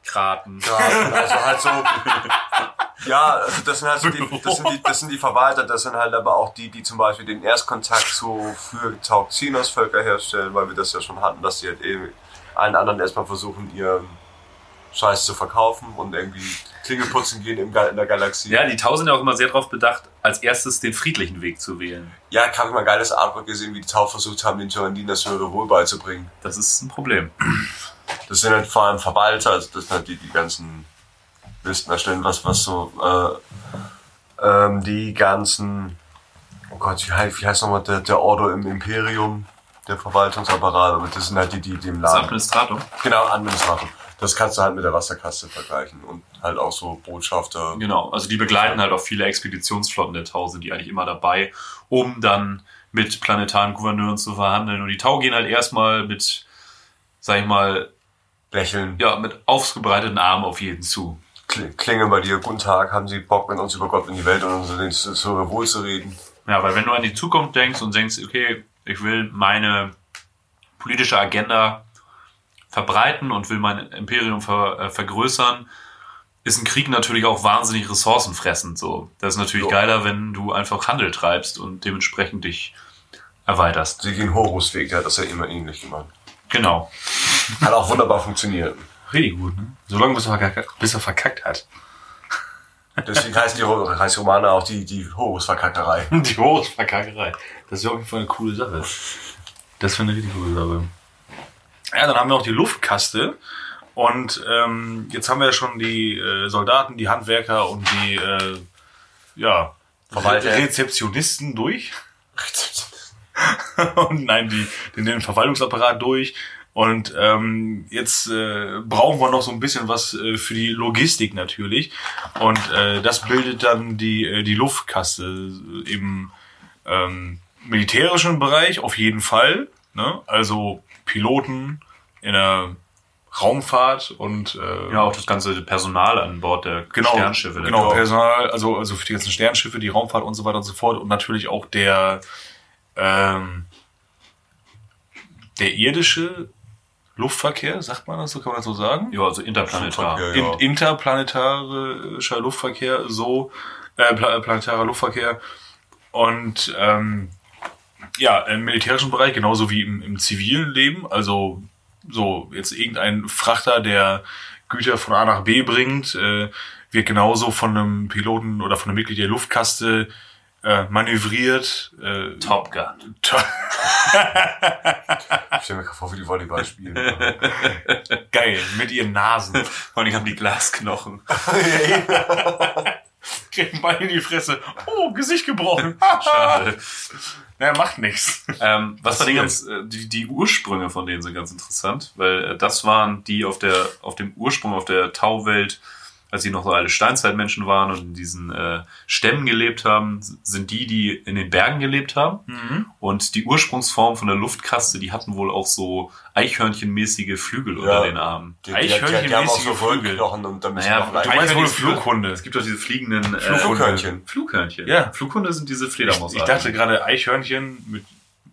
Kraten. Ja, also halt so. Ja, also das sind halt so die, das sind die, das sind die Verwalter, das sind halt aber auch die, die zum Beispiel den Erstkontakt zu für Taukzinos-Völker herstellen, weil wir das ja schon hatten, dass die halt eben allen anderen erstmal versuchen, ihren Scheiß zu verkaufen und irgendwie Klingel putzen gehen in der Galaxie. Ja, die Tau sind ja auch immer sehr darauf bedacht, als erstes den friedlichen Weg zu wählen. Ja, ich habe mal ein geiles Artwork gesehen, wie die Tau versucht haben, den Tyranniden das höhere Wohl beizubringen. Das ist ein Problem. Das sind halt vor allem Verwalter, also das sind halt die, die ganzen Listen erstellen, was, was so, äh, ähm, die ganzen, oh Gott, wie, heißt- wie heißt nochmal der, der Ordo im Imperium, der Verwaltungsapparat, aber das sind halt die, die, die im Das Laden. Administratum. Genau, Administrator. Das kannst du halt mit der Wasserkaste vergleichen und halt auch so Botschafter. Genau, also die begleiten halt auch viele Expeditionsflotten der Tau, sind die eigentlich immer dabei, um dann mit planetaren Gouverneuren zu verhandeln. Und die Tau gehen halt erstmal mit, sag ich mal, Lächeln, ja, mit ausgebreiteten Armen auf jeden zu. Kl- klingeln bei dir, guten Tag, haben Sie Bock mit uns über Gott in die Welt und uns zu, zu Wohl zu reden? Ja, weil wenn du an die Zukunft denkst und denkst, okay, ich will meine politische Agenda verbreiten und will mein Imperium ver, äh, vergrößern, ist ein Krieg natürlich auch wahnsinnig ressourcenfressend. So, das ist natürlich Jo. geiler, wenn du einfach Handel treibst und dementsprechend dich erweiterst. Sie gehen Horus Weg, der hat das ja immer ähnlich gemacht. Genau. Hat auch wunderbar funktioniert. Richtig gut, ne? Solange bis er verkackt, bis er verkackt hat. Deswegen heißt die, Ro- heißt Romana auch die, die Horusverkackerei. Die Horusverkackerei. Das ist auf jeden Fall eine coole Sache. Das wäre eine richtig coole Sache. Ja, dann haben wir noch die Luftkaste. Und ähm, jetzt haben wir ja schon die äh, Soldaten, die Handwerker und die äh, ja, Verwalter. Re Rezeptionisten durch. und nein, die, den, den Verwaltungsapparat durch. Und ähm, jetzt äh, brauchen wir noch so ein bisschen was äh, für die Logistik natürlich. Und äh, das bildet dann die, äh, die Luftkaste äh, im ähm, militärischen Bereich auf jeden Fall. Ne? Also Piloten in der Raumfahrt und äh, Ja, auch das ganze Personal an Bord der genau, Sternschiffe. der Genau. Personal, also, also für die ganzen Sternschiffe, die Raumfahrt und so weiter und so fort. Und natürlich auch der, ähm, der irdische Luftverkehr, sagt man das so, kann man das so sagen? Ja, also interplanetar. Ja. In, interplanetarischer Luftverkehr, so, äh, pla planetarer Luftverkehr. Und ähm, ja, im militärischen Bereich, genauso wie im, im zivilen Leben, also so jetzt irgendein Frachter, der Güter von A nach B bringt, äh, wird genauso von einem Piloten oder von einem Mitglied der Luftkaste äh, manövriert. Äh, Top Gun. to- Ich stelle mir gerade vor, wie die Volleyball spielen. Geil, mit ihren Nasen. Vor allem haben die Glasknochen. Kriegen Ball in die Fresse. Oh, Gesicht gebrochen. Schade. naja, macht nichts. Ähm, was war die ganz, äh, die, die Ursprünge von denen sind ganz interessant, weil äh, das waren die auf der, auf dem Ursprung auf der Tauwelt, als sie noch so alte Steinzeitmenschen waren und in diesen äh, Stämmen gelebt haben, sind die, die in den Bergen gelebt haben. Mhm. Und die Ursprungsform von der Luftkaste, die hatten wohl auch so Eichhörnchenmäßige Flügel unter den Armen. Die, die, die, die, die haben auch so Eichhörnchenmäßige Flügel. Und dann müssen Naja, du Du meinst wohl Flughunde. Es gibt doch diese fliegenden äh, Flughörnchen. Flughörnchen. Ja. Flughunde sind diese Ich, Fledermausarten. ich dachte gerade Eichhörnchen mit.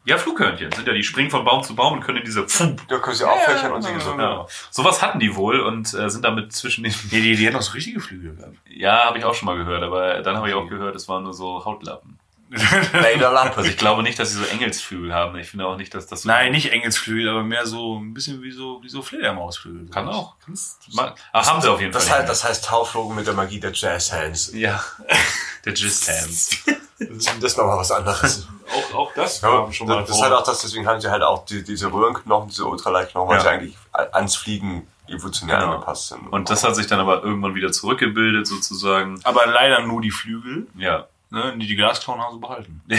Ja, Flughörnchen sind ja, die springen von Baum zu Baum und können in diese Pfump. Da können sie auffächern und sie so. Ja. Sowas hatten die wohl und äh, sind damit zwischen den. Nee, die, die hätten auch so richtige Flügel gehabt. Ja, habe ich auch schon mal gehört, aber dann habe ich auch gehört, es waren nur so Hautlappen. Lederlampe. Also ich glaube nicht, dass sie so Engelsflügel haben. Ich finde auch nicht, dass das so. Nein, nicht Engelsflügel, aber mehr so ein bisschen wie so, wie so Fledermausflügel. Kann auch. Kannst, aber haben sie auf jeden Das Fall. heißt, das heißt Tauflogen mit der Magie der Jazzhands. ja. Der Just Hands. Das ist nochmal was anderes. Auch, auch das Ja, kam schon mal das ist vor. halt auch das, deswegen haben sie halt auch die, diese Röhrenknochen, diese Ultraleitknochen, weil Ja. sie eigentlich ans Fliegen evolutionär Genau. angepasst sind. Und das hat sich dann aber irgendwann wieder zurückgebildet, sozusagen. aber leider nur die Flügel. Ja. Ne? Die, die Glasknochen haben sie behalten.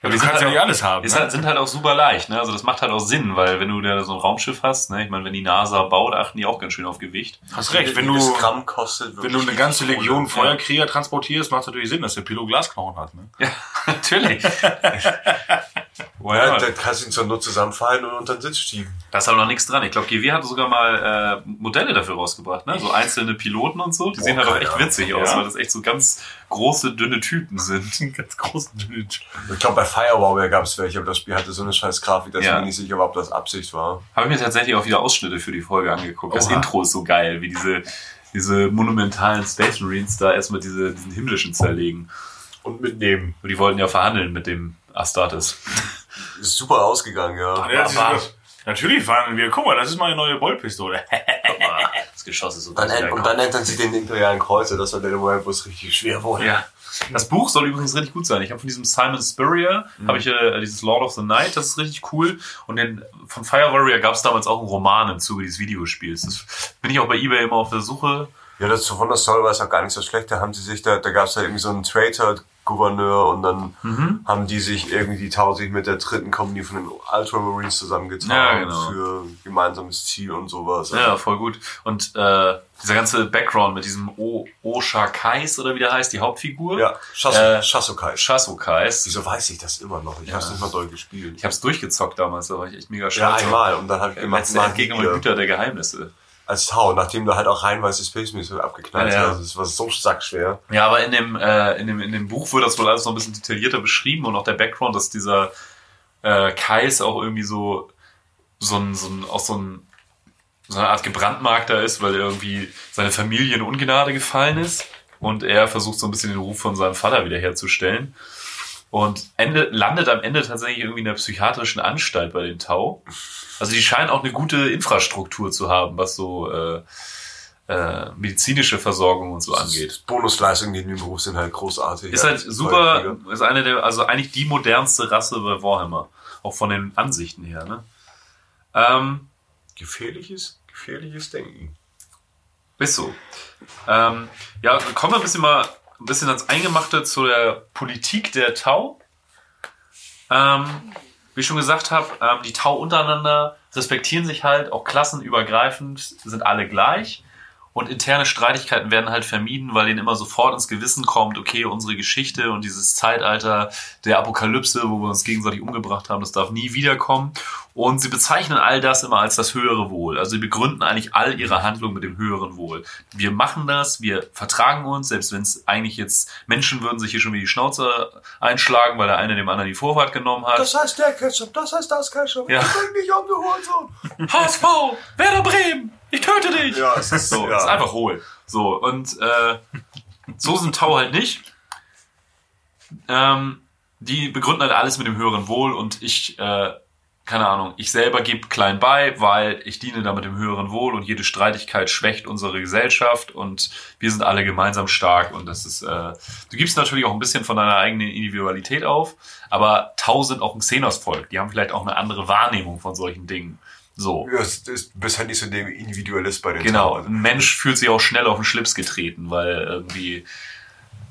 Ja, Aber du kannst ja nicht alles haben. Ist ne? halt, sind halt auch super leicht, ne? Also das macht halt auch Sinn, weil wenn du da so ein Raumschiff hast, ne? Ich meine, wenn die NASA baut, achten die auch ganz schön auf Gewicht. Hast recht, wenn du, Gramm kostet wenn du eine ganze Legion Kohle. Feuerkrieger transportierst, macht es natürlich Sinn, dass der Pilot Glasknochen hat. Ne? Ja, natürlich. Ja, dann kannst du ihn zur Not zusammenfallen und unter den Sitz schieben. Da ist aber noch nichts dran. Ich glaube, GW hat sogar mal äh, Modelle dafür rausgebracht, ne? So einzelne Piloten und so. Die Boah, sehen halt auch echt Ahnung. witzig aus, Ja. weil das echt so ganz große, dünne Typen sind. Ganz großen Dünne Ich glaube, bei Firewall gab es welche, aber das Spiel hatte so eine scheiß Grafik, dass Ja. ich mir nicht sicher war, ob das Absicht war. Habe ich mir tatsächlich auch wieder Ausschnitte für die Folge angeguckt. Das Oha. Intro ist so geil, wie diese, diese monumentalen Space Marines da erstmal diese, diesen himmlischen zerlegen. Und mitnehmen. Und die wollten ja verhandeln mit dem Astartes. Ist super ausgegangen, ja. Ja, ist, natürlich fahren wir. Guck mal, das ist meine neue Boltpistole. Das Geschoss ist so Dann, nennt- und dann nennt man sie den imperialen Kreuzer. Das war der Moment, wo es richtig schwer wurde. Ja. Das Buch soll übrigens richtig gut sein. Ich habe von diesem Simon Spurrier, habe ich äh, dieses Lord of the Night, das ist richtig cool. Und den, von Fire Warrior gab es damals auch einen Roman im Zuge dieses Videospiels. Das bin ich auch bei Ebay immer auf der Suche. Ja, das von der Soll war es auch gar nicht so schlecht. Da haben sie sich, da, da gab es halt irgendwie so einen Traitor-Gouverneur und dann Mhm. haben die sich irgendwie die Tau sich mit der dritten Kompanie von den Ultramarines zusammengetan Ja, genau. für gemeinsames Ziel und sowas. Ja, voll gut. Und äh, dieser ganze Background mit diesem o Osha Kais oder wie der heißt, die Hauptfigur. ja Shasu, Äh, Shasukai. Shasu Kais. Wieso weiß ich das immer noch? Ich habe es nicht mal doll gespielt. Ich habe es durchgezockt damals, da war ich echt mega Ja, stolz. einmal. Und dann habe ich Äh, gemacht, mal wieder. Hüter der Geheimnisse. Als Tau, nachdem du halt auch reinweise Space Missile abgeknallt Ja, ja. hast. Das war so sackschwer. Ja, aber in dem, äh, in dem, in dem Buch wird das wohl alles noch ein bisschen detaillierter beschrieben und auch der Background, dass dieser äh, Kais auch irgendwie so, so ein, so ein, auch so ein, so eine Art gebrandmarkter ist, weil irgendwie seine Familie in Ungnade gefallen ist und er versucht so ein bisschen den Ruf von seinem Vater wiederherzustellen. Und Ende, landet am Ende tatsächlich irgendwie in der psychiatrischen Anstalt bei den Tau. Also die scheinen auch eine gute Infrastruktur zu haben, was so äh, äh, medizinische Versorgung und so angeht. Bonusleistungen in dem Beruf sind halt großartig. Ist halt super, ist eine der, also eigentlich die modernste Rasse bei Warhammer. Auch von den Ansichten her, ne? Ähm, Gefährliches, gefährliches Denken. Ist so. Ähm, ja, kommen wir ein bisschen mal ein bisschen ans Eingemachte zu der Politik der Tau. Ähm, wie ich schon gesagt habe, ähm, die Tau untereinander respektieren sich halt, auch klassenübergreifend sind alle gleich. Und interne Streitigkeiten werden halt vermieden, weil ihnen immer sofort ins Gewissen kommt, okay, unsere Geschichte und dieses Zeitalter der Apokalypse, wo wir uns gegenseitig umgebracht haben, das darf nie wiederkommen. Und sie bezeichnen all das immer als das höhere Wohl. Also sie begründen eigentlich all ihre Handlungen mit dem höheren Wohl. Wir machen das, wir vertragen uns, selbst wenn es eigentlich jetzt Menschen würden sich hier schon wie die Schnauze einschlagen, weil der eine dem anderen die Vorfahrt genommen hat. Das heißt der Ketchup, das heißt das Ketchup. Ja. Ich bring dich um, du Hurensohn. HSV, Werder Bremen, ich töte dich. Ja, es ist So, ja. ist einfach hohl. So, und äh, so sind Tau halt nicht. Ähm, die begründen halt alles mit dem höheren Wohl und ich, äh, keine Ahnung, ich selber gebe klein bei, weil ich diene damit dem höheren Wohl und jede Streitigkeit schwächt unsere Gesellschaft und wir sind alle gemeinsam stark und das ist, äh, du gibst natürlich auch ein bisschen von deiner eigenen Individualität auf, aber Tau sind auch ein Xenos-Volk, die haben vielleicht auch eine andere Wahrnehmung von solchen Dingen. So. Ja, es ist, du bist halt nicht so der Individualist bei den Genau, Tau. Also, ein Mensch fühlt sich auch schnell auf den Schlips getreten, weil irgendwie,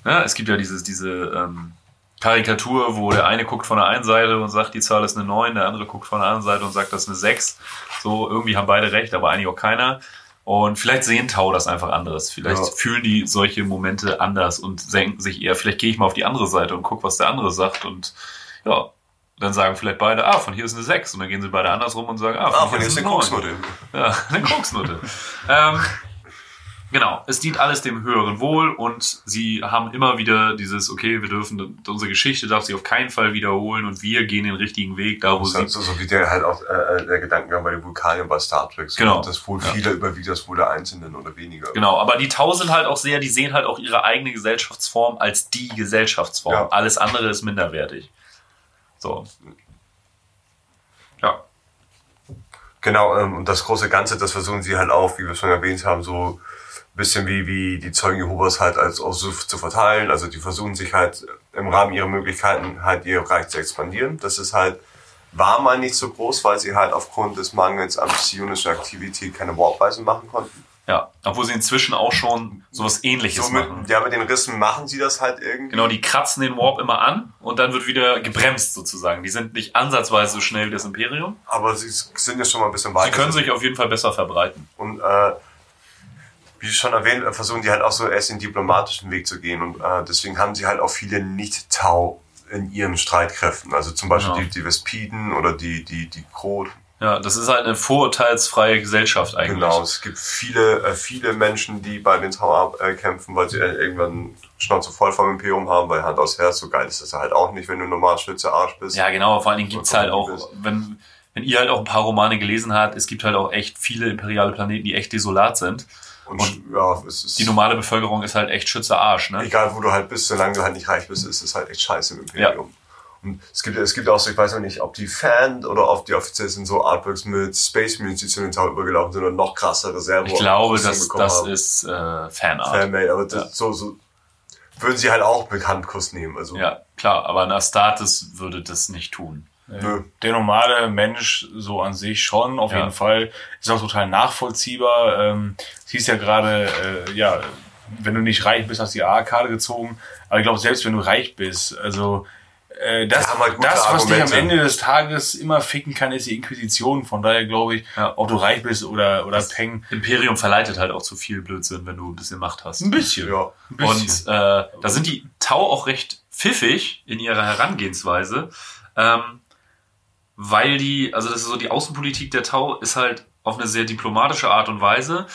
ja, es gibt ja dieses, diese ähm, Karikatur, wo der eine guckt von der einen Seite und sagt, die Zahl ist eine 9, der andere guckt von der anderen Seite und sagt, das ist eine 6. So, irgendwie haben beide recht, aber eigentlich auch keiner. Und vielleicht sehen Tau das einfach anderes. Vielleicht Ja. fühlen die solche Momente anders und denken sich eher, vielleicht gehe ich mal auf die andere Seite und guck, was der andere sagt. Und ja, dann sagen vielleicht beide, ah, von hier ist eine 6. Und dann gehen sie beide andersrum und sagen, ah, ah, von, von hier jetzt ist eine eine 9. Koksnote. Ja, eine Koksnote. ähm, genau, es dient alles dem höheren Wohl und sie haben immer wieder dieses, okay, wir dürfen, unsere Geschichte darf sich auf keinen Fall wiederholen und wir gehen den richtigen Weg, da wo Das sie. halt so, so wie der halt auch äh, der Gedankengang bei den Vulkaniern bei Star Trek. So, Genau. Das wohl Ja. vieler überwiegt das wohl der Einzelnen oder weniger. Genau, aber die Tau sind halt auch sehr, die sehen halt auch ihre eigene Gesellschaftsform als die Gesellschaftsform. Ja. Alles andere ist minderwertig. So. Ja. Genau, ähm, und das große Ganze, das versuchen sie halt auch, wie wir schon erwähnt haben, so bisschen wie, wie die Zeugen Jehovas halt als so zu verteilen. Also die versuchen sich halt im Rahmen ihrer Möglichkeiten halt ihr Reich zu expandieren. Das ist halt, war mal nicht so groß, weil sie halt aufgrund des Mangels an psionischer Aktivität keine Warpreisen machen konnten. Ja. Obwohl sie inzwischen auch schon sowas ähnliches So mit, machen. ja, mit den Rissen machen sie das halt irgendwie. Genau, die kratzen den Warp immer an und dann wird wieder gebremst sozusagen. Die sind nicht ansatzweise so schnell wie das Imperium. Aber sie sind ja schon mal ein bisschen weiter. Sie können sich auf jeden Fall besser verbreiten. Und äh, wie schon erwähnt, äh, versuchen die halt auch so erst den diplomatischen Weg zu gehen. Und äh, deswegen haben sie halt auch viele Nicht-Tau in ihren Streitkräften. Also zum Beispiel Genau. die, die Vespiden oder die, die, die Krot. Ja, das ist halt eine vorurteilsfreie Gesellschaft eigentlich. Genau, es gibt viele, äh, viele Menschen, die bei den Tau äh, kämpfen, weil sie äh, irgendwann Schnauze voll vom Imperium haben, weil Hand aus Herz, so geil ist das halt auch nicht, wenn du normal Schütze Arsch bist. Ja, genau. Vor allen Dingen gibt's halt auch, wenn, wenn ihr halt auch ein paar Romane gelesen habt, es gibt halt auch echt viele imperiale Planeten, die echt desolat sind. Und, ja, es ist Die normale Bevölkerung ist halt echt Schütze Arsch, ne? egal wo du halt bist, solange du halt nicht reich bist, ist es halt echt scheiße im Imperium. Und es gibt, es gibt auch so, ich weiß noch nicht, ob die Fan oder ob die offiziell sind so Artworks mit Space Marines, die zu den Tau übergelaufen sind und noch krassere Servo. Ich glaube, das, das haben. ist äh, Fanart. Fanmade, aber das, Ja. so, so würden sie halt auch mit Handkuss nehmen. Also, Ja, klar, aber ein Astartes würde das nicht tun. Nö. Der normale Mensch so an sich schon, auf Ja. jeden Fall. Ist auch total nachvollziehbar. Ähm, siehst ja gerade, äh, ja, wenn du nicht reich bist, hast du die A-Karte gezogen. Aber ich glaube, selbst wenn du reich bist, also äh, das, haben halt das, was dich am Argumente. Ende des Tages immer ficken kann, ist die Inquisition. Von daher glaube ich, Ja. ob du reich bist oder, oder Peng. Imperium verleitet halt auch zu viel Blödsinn, wenn du ein bisschen Macht hast. Ein bisschen. Ja. Ein bisschen. Und äh, da sind die Tau auch recht pfiffig in ihrer Herangehensweise, ähm, weil die, also das ist so die Außenpolitik der Tau ist halt auf eine sehr diplomatische Art und Weise.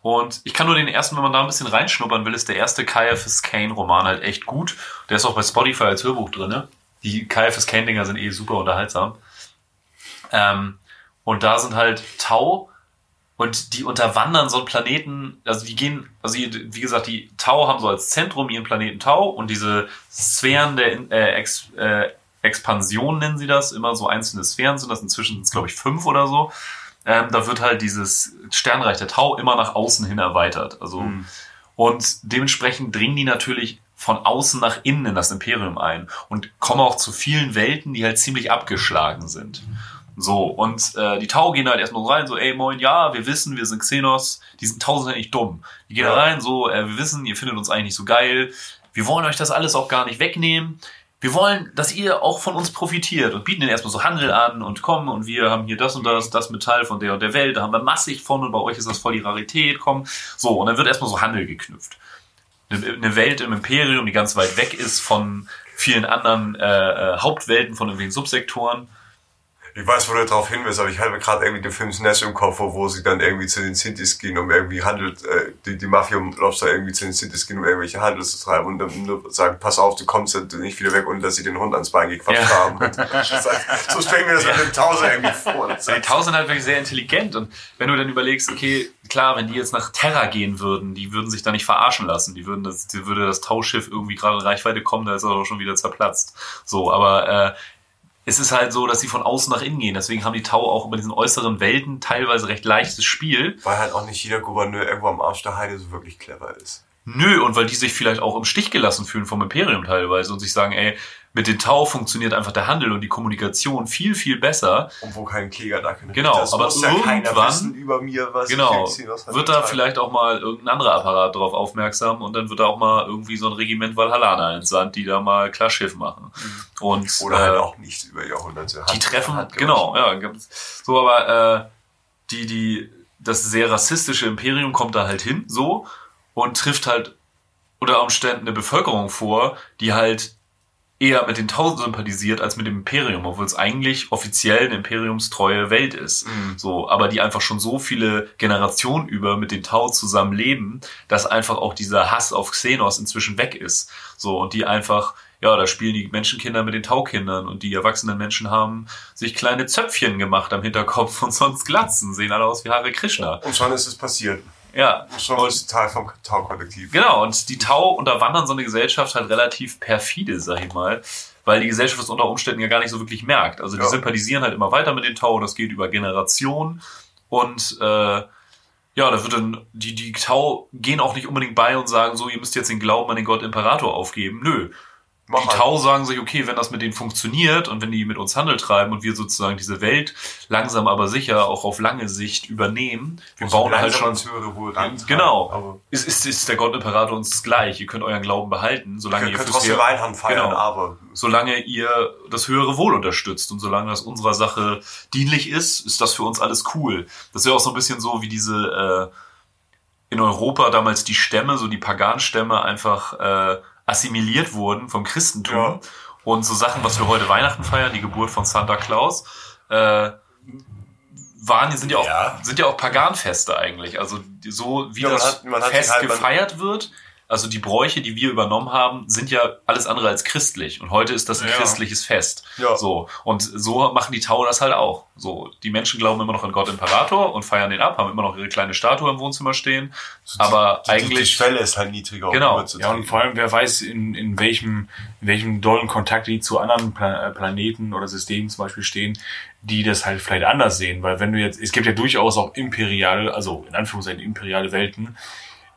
Und ich kann nur den ersten, wenn man da ein bisschen reinschnuppern will, ist der erste Caiaphas Kane Roman halt echt gut. Der ist auch bei Spotify als Hörbuch drinne. Die Caiaphas Kane Dinger sind eh super unterhaltsam. Ähm, und da sind halt Tau und die unterwandern so einen Planeten, also die gehen, also wie gesagt, die Tau haben so als Zentrum ihren Planeten Tau und diese Sphären der äh, Ex, äh, Expansion nennen sie das, immer so einzelne Sphären sind das, inzwischen sind es glaube ich fünf oder so. ähm, da wird halt dieses Sternreich der Tau immer nach außen hin erweitert. Also und dementsprechend dringen die natürlich von außen nach innen in das Imperium ein und kommen auch zu vielen Welten, die halt ziemlich abgeschlagen sind. So, und äh, die Tau gehen halt erstmal so rein, so, ey, moin, ja, wir wissen, wir sind Xenos, die sind tausend nicht dumm. Die gehen da rein, so, äh, wir wissen, ihr findet uns eigentlich nicht so geil, wir wollen euch das alles auch gar nicht wegnehmen. Wir wollen, dass ihr auch von uns profitiert und bieten ihnen erstmal so Handel an und kommen und wir haben hier das und das, das Metall von der und der Welt, da haben wir massig von und bei euch ist das voll die Rarität, komm. So, und dann wird erstmal so Handel geknüpft. Eine, eine Welt im Imperium, die ganz weit weg ist von vielen anderen äh, äh, Hauptwelten, von irgendwelchen Subsektoren. Ich weiß, wo du drauf hin willst, aber ich hatte gerade irgendwie den Film Snatch im Kopf, wo, sie dann irgendwie zu den Sintis gehen, um irgendwie handelt, äh, die, die Mafia und Lobster irgendwie zu den Sintis gehen, um irgendwelche Handel zu treiben und dann nur sagen, pass auf, du kommst halt nicht wieder weg, ohne dass sie den Hund ans Bein gequatscht Ja. haben. Und so stellen wir das mit dem Tauser irgendwie vor. Das Die Tau sind halt wirklich sehr intelligent und wenn du dann überlegst, okay, klar, wenn die jetzt nach Terra gehen würden, die würden sich da nicht verarschen lassen, die würden das, die würde das Tauschiff irgendwie gerade in Reichweite kommen, da ist er doch schon wieder zerplatzt. So, aber äh, es ist halt so, dass sie von außen nach innen gehen. Deswegen haben die Tau auch über diesen äußeren Welten teilweise recht leichtes Spiel. Weil halt auch nicht jeder Gouverneur irgendwo am Arsch der Heide so wirklich clever ist. Nö, und weil die sich vielleicht auch im Stich gelassen fühlen vom Imperium teilweise und sich sagen, ey, mit den Tau funktioniert einfach der Handel und die Kommunikation viel, viel besser. Und wo kein Krieger da kann. Genau, das aber muss ja irgendwann- wissen über mir, was Genau. ich hier Wird da vielleicht auch mal irgendein anderer Apparat drauf aufmerksam und dann wird da auch mal irgendwie so ein Regiment Valhallana entsandt, die da mal klar Schiff machen. Und Oder halt äh, auch nicht über Jahrhunderte. die Hand- treffen, Hand- genau, ja, so, aber äh, die, die, das sehr rassistische Imperium kommt da halt hin, so, und trifft halt unter Umständen eine Bevölkerung vor, die halt eher mit den Tausend sympathisiert als mit dem Imperium, obwohl es eigentlich offiziell eine imperiumstreue Welt ist. So, aber die einfach schon so viele Generationen über mit den Tau zusammen leben, dass einfach auch dieser Hass auf Xenos inzwischen weg ist. So, und die einfach, ja, da spielen die Menschenkinder mit den Taukindern und die erwachsenen Menschen haben sich kleine Zöpfchen gemacht am Hinterkopf und sonst Glatzen, sehen alle aus wie Hare Krishna. Und schon ist es passiert. Ja. Schon Und- Teil vom Tau-Kollektiv. Genau, und die Tau unterwandern so eine Gesellschaft halt relativ perfide, sag ich mal, weil die Gesellschaft das unter Umständen ja gar nicht so wirklich merkt. Also die Ja. sympathisieren halt immer weiter mit den Tau, das geht über Generationen und äh, ja, da wird dann, die, die Tau gehen auch nicht unbedingt bei und sagen so, ihr müsst jetzt den Glauben an den Gott Imperator aufgeben. Nö. Mach die. Tau sagen sich, okay, wenn das mit denen funktioniert und wenn die mit uns Handel treiben und wir sozusagen diese Welt langsam aber sicher auch auf lange Sicht übernehmen, wir bauen halt schon ins höhere. Genau. Aber ist, ist, ist der Gott Imperator uns gleich. Ihr könnt euren Glauben behalten, solange ihr ihr könnt fürs trotzdem feiern, Genau. aber solange ihr das höhere Wohl unterstützt und solange das unserer Sache dienlich ist, ist das für uns alles cool. Das ist ja auch so ein bisschen so wie diese äh, in Europa damals die Stämme, so die Paganstämme einfach äh, assimiliert wurden vom Christentum Ja. und so Sachen, was wir heute Weihnachten feiern, die Geburt von Santa Claus, äh, waren, sind ja auch, Ja. sind ja auch Paganfeste eigentlich. Also so wie Ja, das hat- Fest halt- gefeiert wird, also die Bräuche, die wir übernommen haben, sind ja alles andere als christlich. Und heute ist das ein Ja. christliches Fest. Ja. So. Und so machen die Tau das halt auch. So. Die Menschen glauben immer noch an Gott Imperator und feiern den ab, haben immer noch ihre kleine Statue im Wohnzimmer stehen. Aber die, die, die eigentlich, Schwelle ist halt niedriger. um Genau. überzutreten. Ja, und vor allem, wer weiß, in, in welchem, in welchem dollen Kontakt die zu anderen Pla äh, Planeten oder Systemen zum Beispiel stehen, die das halt vielleicht anders sehen. Weil wenn du jetzt, es gibt ja durchaus auch imperiale, also in Anführungszeichen imperiale Welten,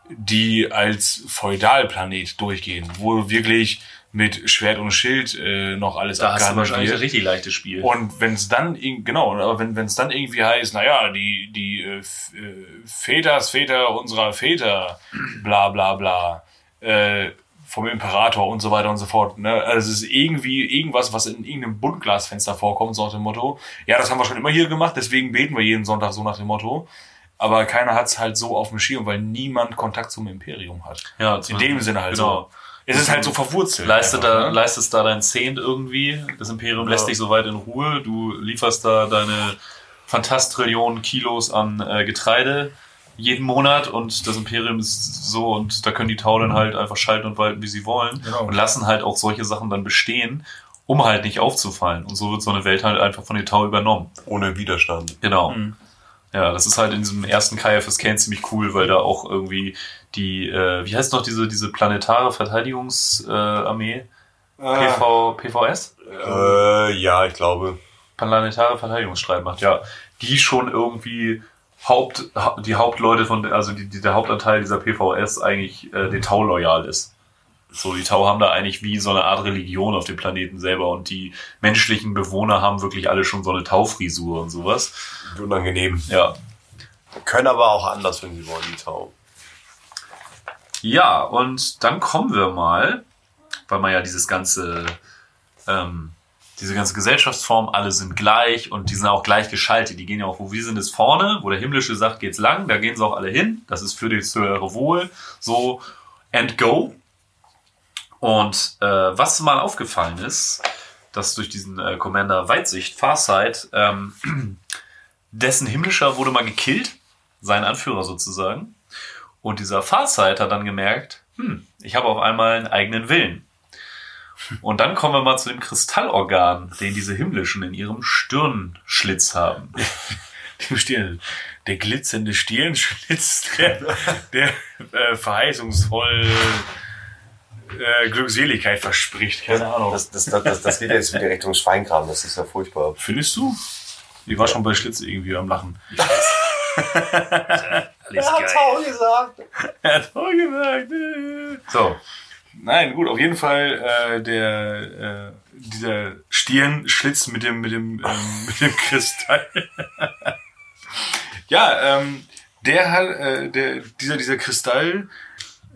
die als Feudalplanet durchgehen, wo wirklich mit Schwert und Schild äh, noch alles da hast du abgehandelt wahrscheinlich ein richtig leichtes Spiel. Und wenn es dann, genau, aber wenn es dann irgendwie heißt, naja, die, die äh, äh, Väters Väter unserer Väter, bla bla bla, äh, vom Imperator und so weiter und so fort. Ne? Also es ist irgendwie irgendwas, was in irgendeinem Buntglasfenster vorkommt, so nach dem Motto, ja, das haben wir schon immer hier gemacht, deswegen beten wir jeden Sonntag so nach dem Motto. Aber keiner hat es halt so auf dem Schirm, weil niemand Kontakt zum Imperium hat. ja, In dem Sinne halt Genau. so. Es ist halt so verwurzelt. Leistet einfach, da, ne? leistest da dein Zehnt irgendwie. Das Imperium Ja. lässt dich soweit in Ruhe. Du lieferst da deine Fantastrillionen Kilos an äh, Getreide jeden Monat und das Imperium ist so und da können die Tau dann halt einfach schalten und walten, wie sie wollen Genau. und lassen halt auch solche Sachen dann bestehen, um halt nicht aufzufallen. Und so wird so eine Welt halt einfach von den Tau übernommen. Ohne Widerstand. Genau. Mhm. Ja, das ist halt in diesem ersten KFS Kane ziemlich cool, weil da auch irgendwie die, äh, wie heißt noch diese, diese planetare Verteidigungsarmee? Äh, Armee? PV, PVS? Äh, ja, ich glaube. Planetare Verteidigungsstreitmacht, ja. die schon irgendwie Haupt, die Hauptleute von, also die, die, der Hauptanteil dieser PVS eigentlich äh, den Tau loyal ist. So, die Tau haben da eigentlich wie so eine Art Religion auf dem Planeten selber und die menschlichen Bewohner haben wirklich alle schon so eine Taufrisur und sowas. Unangenehm. Ja. Können aber auch anders, wenn sie wollen, die Tau. Ja, und dann kommen wir mal, weil man ja dieses ganze, ähm, diese ganze Gesellschaftsform, alle sind gleich und die sind auch gleich geschaltet. Die gehen ja auch, wo wir sind, ist vorne, wo der Himmlische sagt, geht's lang, da gehen sie auch alle hin. Das ist für das höhere Wohl. So, and go. Und äh, was mal aufgefallen ist, dass durch diesen äh, Commander Weitsicht, Farsight, ähm, dessen Himmlischer wurde mal gekillt, sein Anführer sozusagen. Und dieser Farsight hat dann gemerkt, hm, ich habe auf einmal einen eigenen Willen. Und dann kommen wir mal zu dem Kristallorgan, den diese Himmlischen in ihrem Stirnschlitz haben. Dem Stirn, der glitzernde Stirnschlitz, der, der äh, verheißungsvoll äh, Glückseligkeit verspricht. Keine Ahnung. Das, das, das, das, das geht jetzt wieder Richtung Schweinkram, das ist ja furchtbar. Findest du? Ich war schon bei Schlitz irgendwie am Lachen. Alles gesagt. Er hat auch gesagt. So. Nein, gut, auf jeden Fall äh, der äh, dieser Stirnschlitz mit dem mit dem ähm, mit dem Kristall. ja, ähm, der hat äh, der dieser dieser Kristall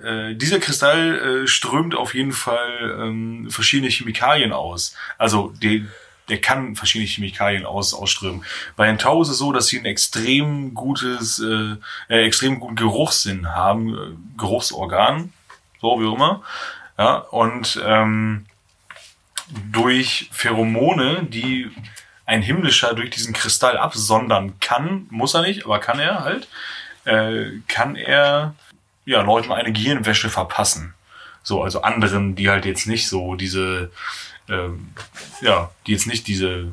äh, dieser Kristall äh, strömt auf jeden Fall ähm, verschiedene Chemikalien aus. Also die, der kann verschiedene Chemikalien aus, ausströmen. Bei den Tau ist es so, dass sie ein extrem gutes, äh, äh, extrem guten Geruchssinn haben, äh, Geruchsorgan, so wie immer. Ja, und ähm, durch Pheromone, die ein Himmlischer durch diesen Kristall absondern kann, muss er nicht, aber kann er halt, äh, kann er ja Leuten eine Gehirnwäsche verpassen. So, also anderen, die halt jetzt nicht so diese, ähm, ja, die jetzt nicht diese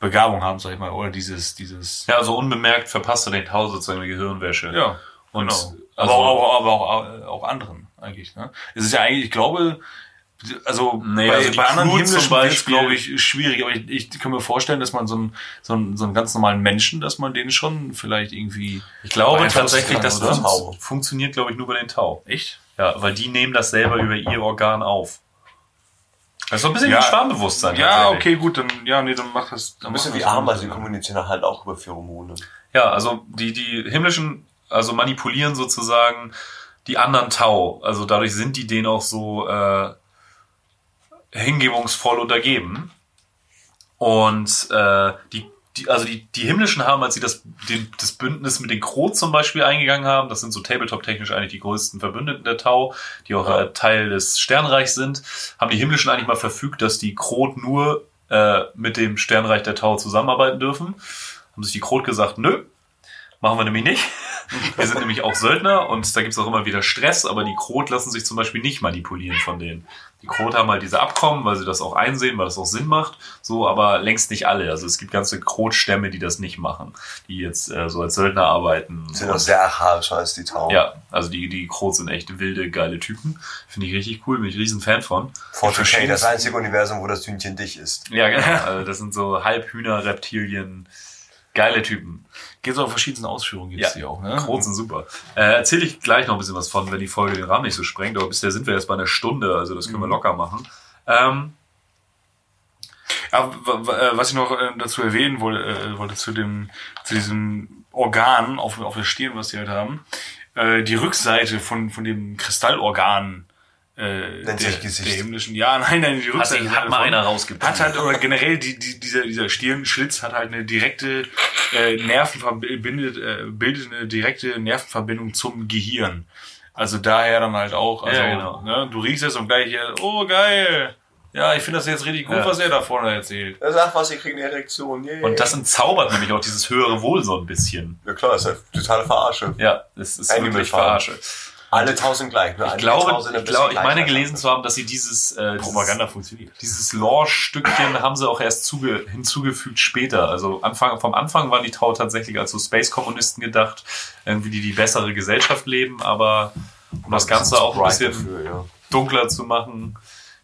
Begabung haben, sag ich mal, oder dieses, dieses, Ja, also unbemerkt verpasst er den Tau sozusagen eine Gehirnwäsche. ja, Und genau. also, aber, auch, aber auch, auch anderen eigentlich. Ne? Es ist ja eigentlich, ich glaube, also Nee, bei, also bei anderen Crew himmlischen Beispiel- glaube ich, schwierig. Aber ich, ich kann mir vorstellen, dass man so einen, so, einen, so einen ganz normalen Menschen, dass man den schon vielleicht irgendwie... ich glaube tatsächlich, kann, das fun funktioniert, glaube ich, nur bei den Tau. Echt? Ja, weil die nehmen das selber über ihr Organ auf. Das ist so ein bisschen Ja. wie Schwarmbewusstsein. Ja, okay, gut, dann, ja, nee, dann macht das... Dann Ein bisschen wie Ameisen, Sinn. die kommunizieren halt auch über Pheromone. Ja, also die, die himmlischen, also manipulieren sozusagen die anderen Tau. Also dadurch sind die denen auch so äh, hingebungsvoll untergeben. Und äh, die, die, also die, die himmlischen haben, als sie das, den, das Bündnis mit den Krot zum Beispiel eingegangen haben, das sind so tabletop-technisch eigentlich die größten Verbündeten der Tau, die auch äh, Teil des Sternreichs sind, haben die himmlischen eigentlich mal verfügt, dass die Krot nur äh, mit dem Sternreich der Tau zusammenarbeiten dürfen. Haben sich die Krot gesagt, nö, Machen wir nämlich nicht. Wir sind nämlich auch Söldner und da gibt's auch immer wieder Stress, aber die Krot lassen sich zum Beispiel nicht manipulieren von denen. Die Krot haben halt diese Abkommen, weil sie das auch einsehen, weil das auch Sinn macht, so, aber längst nicht alle. Also es gibt ganze Krotstämme, die das nicht machen, die jetzt äh, so als Söldner arbeiten. Sind auch sehr archaischer als die Tau. ja, also die, die Krot sind echt wilde, geile Typen. Finde ich richtig cool, bin ich riesen Fan von. 40k, das einzige Universum, wo das Hühnchen dich ist. Ja, genau. Also das sind so Halbhühner, Reptilien, geile Typen. Geht so auf verschiedenen Ausführungen gibt's die auch, ne? Krot sind super. Äh, Erzähle ich gleich noch ein bisschen was von, wenn die Folge den Rahmen nicht so sprengt, aber bisher sind wir jetzt bei einer Stunde, also das können wir locker machen. Ähm, Aber w- äh, was ich noch äh, dazu erwähnen wollte, äh, wollte zu dem, zu diesem Organ auf, auf der Stirn, was die halt haben, die Rückseite von, von dem Kristallorgan, äh, der, Nennt sich Gesicht. der himmlischen, ja, nein, nein, die hat, Rückseite sich, hat mal einer rausgepackt. hat halt, oder generell die, die, dieser, dieser Stirnschlitz hat halt eine direkte äh, Nervenverbindung, äh, bildet eine direkte Nervenverbindung zum Gehirn. Also daher dann halt auch, also, Ja, genau. ne, du riechst es und gleich hier, oh geil, ja, ich finde das jetzt richtig gut, Ja. was er da vorne erzählt. Er sagt was, ihr kriegt eine Erektion. Yeah. Und das entzaubert nämlich auch dieses höhere Wohl so ein bisschen. ja klar, das ist ja totale Verarsche. Ja, es ist Animal wirklich Farm. Verarsche. Alle tausend gleich. Nur Ich glaube, ich, glaube, ich meine gelesen zu haben, dass sie dieses, äh, dieses Propaganda funktioniert. Dieses Lore-Stückchen haben sie auch erst zuge hinzugefügt später. Also Anfang, vom Anfang waren die Tau tatsächlich als so Space-Kommunisten gedacht, irgendwie die die bessere Gesellschaft leben, aber um das Ganze auch ein bisschen dafür, ja. dunkler zu machen,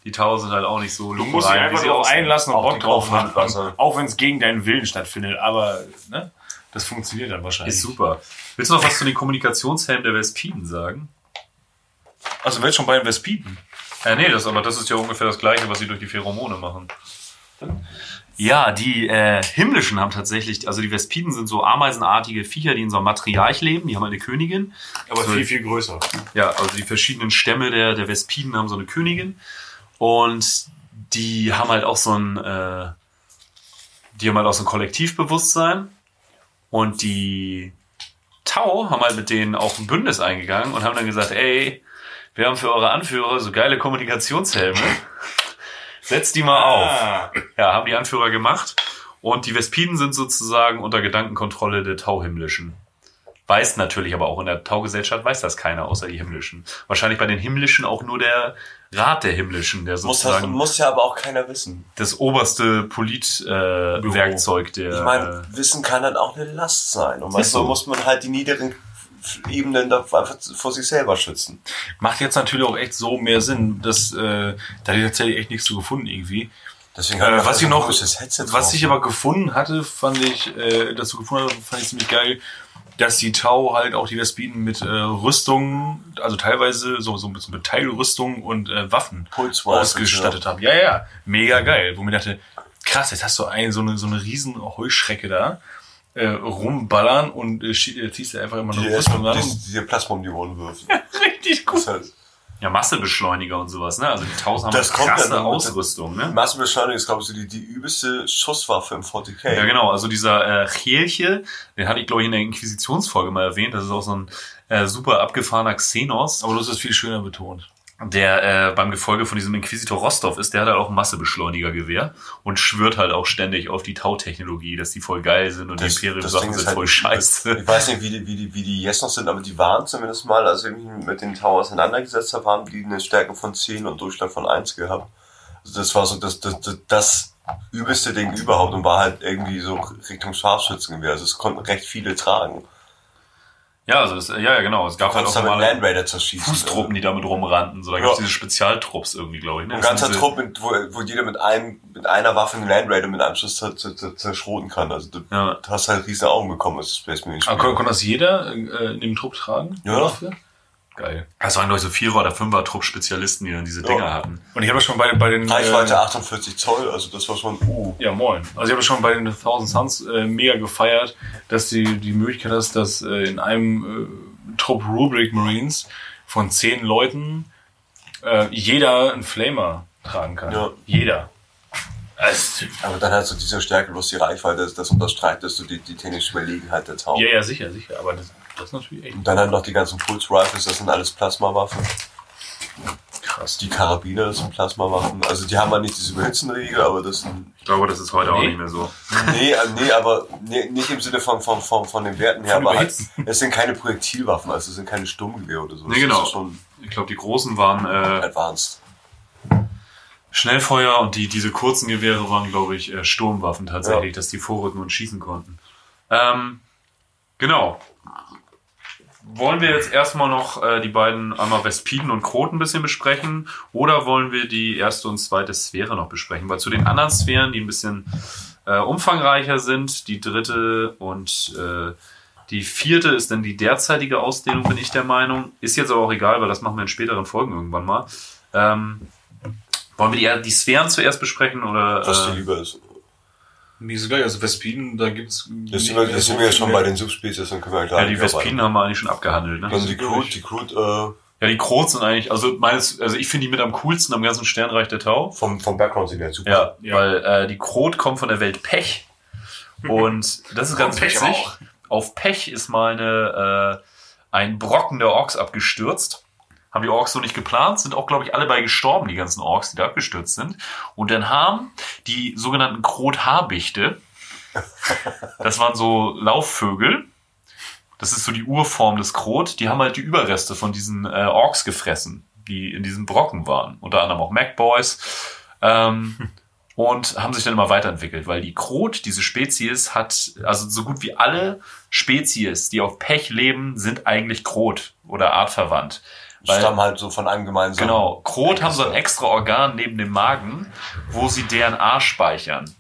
die Tau sind halt auch nicht so Du musst dich einfach sie darauf aussehen. einlassen und Auch Bock drauf haben. Auch wenn es gegen deinen Willen stattfindet. Aber ne, das funktioniert dann wahrscheinlich. Ist super. Willst du noch was zu den Kommunikationshelmen der Vespiden sagen? Also du willst schon bei den Vespiden. Ja, nee, das, aber das ist ja ungefähr das Gleiche, was sie durch die Pheromone machen. Ja, die äh, Himmlischen haben tatsächlich, also die Vespiden sind so ameisenartige Viecher, die in so einem Matriarch leben. Die haben eine Königin. Aber So- viel, viel größer. Ja, also die verschiedenen Stämme der, der Vespiden haben so eine Königin. Und die haben halt auch so ein, äh, die haben halt auch so ein Kollektivbewusstsein. Und die Tau haben halt mit denen auch ein Bündnis eingegangen und haben dann gesagt, ey, wir haben für eure Anführer so geile Kommunikationshelme. Setzt die mal auf. Ah, Ja, haben die Anführer gemacht. Und die Vespiden sind sozusagen unter Gedankenkontrolle der Tauhimmlischen. Weiß natürlich aber auch in der Taugesellschaft weiß das keiner außer die Himmlischen. Wahrscheinlich bei den Himmlischen auch nur der Rat der Himmlischen, der Muss, das, sozusagen muss ja aber auch keiner wissen. das oberste Politwerkzeug äh, Werkzeug der. Ich meine, Wissen kann dann auch eine Last sein. Und manchmal so. muss man halt die niederen Ebenen da einfach vor sich selber schützen. macht jetzt natürlich auch echt so mehr Sinn, dass äh, da ich tatsächlich echt nichts zu gefunden irgendwie. Deswegen Äh, was ich noch, was ich aber gefunden hatte, fand ich, äh, dazu gefunden hatte, fand ich ziemlich geil, dass die Tau halt auch die Vespiden mit äh, Rüstungen, also teilweise so, so mit, mit Teilrüstung und äh, Waffen ausgestattet haben. Ja, ja, mega geil. Wo mir dachte, krass, jetzt hast du ein, so eine, so eine riesen Heuschrecke da, äh, rumballern und äh, äh, ziehst dir einfach immer die, Rüstung an. die, die Plasma um die Ohren wirft. Richtig Das gut. ist halt, ja, Massebeschleuniger und sowas, ne? Also die Taus haben Das eine kommt krasse Ausrüstung, ne? Massenbeschleunigung ist, glaube ich, so die, die übelste Schusswaffe im 40k. Ja, genau. Also dieser äh, Chelche, den hatte ich, glaube ich, in der Inquisitionsfolge mal erwähnt. Das ist auch so ein äh, super abgefahrener Xenos, Aber du hast es viel schöner betont. Der äh, beim Gefolge von diesem Inquisitor Rostov ist. Der hat halt auch ein Massebeschleunigergewehr und schwört halt auch ständig auf die Tau-Technologie, dass die voll geil sind und die Imperium-Sachen sind voll scheiße. Ich weiß nicht, wie die, wie die, wie die jetzt noch sind, aber die waren zumindest mal, als ich mich mit den Tau auseinandergesetzt habe, haben die eine Stärke von 10 und Durchschlag von 1 gehabt. Also das war so das, das, das, das übelste Ding überhaupt und war halt irgendwie so Richtung Scharfschützengewehr. Also es konnten recht viele tragen. Ja, also das, ja, ja, genau. Es gab halt auch normale Land Raider zerschießen. Fußtruppen, die damit rumrannten. So, da Ja. gab es diese Spezialtrupps irgendwie, glaube ich. Ne? Ein ganzer diese- Trupp, mit, wo, wo jeder mit einem, mit einer Waffe einen Land Raider mit einem Schuss zer, zer, zer, zerschroten kann. Also du Ja. hast halt riesige Augen bekommen als Space Marine. Aber kann, kann das jeder äh, in dem Trupp tragen? Ja. Dafür? Geil. Das waren, glaube ich, so Vierer- oder Fünfer-Trupp-Spezialisten, die dann diese Dinger hatten. Und ich habe schon bei, bei den... Reichweite äh, 48 Zoll, also das war schon, uh. Ja, moin. Also ich habe schon bei den Thousand Suns äh, mega gefeiert, dass die die Möglichkeit hast, dass äh, in einem äh, Trupp Rubric Marines von zehn Leuten äh, jeder einen Flamer tragen kann. Ja. Jeder. Also, Aber dann halt so diese Stärke plus die Reichweite, das, das unterstreicht, dass du die, die technische Überlegenheit der Tau. ja, ja, sicher, sicher. Aber das, das ist natürlich echt Und dann halt noch die ganzen Pulse Rifles, das sind alles Plasmawaffen. krass. Die Karabiner, das sind Plasmawaffen. Also die haben halt nicht diese Überhitzenregel, aber das sind. Ich glaube, das ist heute auch Nee. nicht mehr so. Nee, äh, nee, aber nee, nicht im Sinne von, von, von, von den Werten her, Von aber halt, es sind keine Projektilwaffen, also es sind keine Sturmgewehre oder so. Nee, Das genau. Ich glaube, die großen waren äh, advanced. Schnellfeuer und die, diese kurzen Gewehre waren, glaube ich, äh, Sturmwaffen tatsächlich, dass die vorrücken und schießen konnten. Ähm, genau. Wollen wir jetzt erstmal noch äh, die beiden einmal Vespiden und Krot ein bisschen besprechen oder wollen wir die erste und zweite Sphäre noch besprechen? Weil zu den anderen Sphären, die ein bisschen äh, umfangreicher sind, die dritte und äh, die vierte ist dann die derzeitige Ausdehnung, bin ich der Meinung. Ist jetzt aber auch egal, weil das machen wir in späteren Folgen irgendwann mal. Ähm, wollen wir die, die Sphären zuerst besprechen oder? Was dir Äh, lieber ist. Mir ist egal, also Vespiden, da gibt's. Jetzt sind wir, jetzt sind wir ja schon bei den Subspezies, dann können wir gleich ja, die Vespinen haben wir eigentlich schon abgehandelt. Ne? Also die Crude, die Crude äh, Ja, die Krot sind eigentlich, also meines, also ich finde die mit am coolsten am ganzen Sternreich der Tau. vom, vom Background sind die halt super. Ja, Ja. weil äh, die Krot kommt von der Welt Pech. Und das ist ganz witzig. Auf Pech ist mal eine, äh, ein Brocken der Orks abgestürzt. Haben die Orks so nicht geplant, sind auch, glaube ich, alle bei gestorben, die ganzen Orks, die da abgestürzt sind. Und dann haben die sogenannten Krot-Habichte, das waren so Laufvögel, das ist so die Urform des Krot, die haben halt die Überreste von diesen äh, Orks gefressen, die in diesem Brocken waren. Unter anderem auch Macboys. Ähm, und haben sich dann immer weiterentwickelt, weil die Krot, diese Spezies, hat, also so gut wie alle Spezies, die auf Pech leben, sind eigentlich Krot oder artverwandt. Weil- Stammen halt so von einem gemeinsamen. Genau. Krot haben so ein extra Organ neben dem Magen, wo sie DNA speichern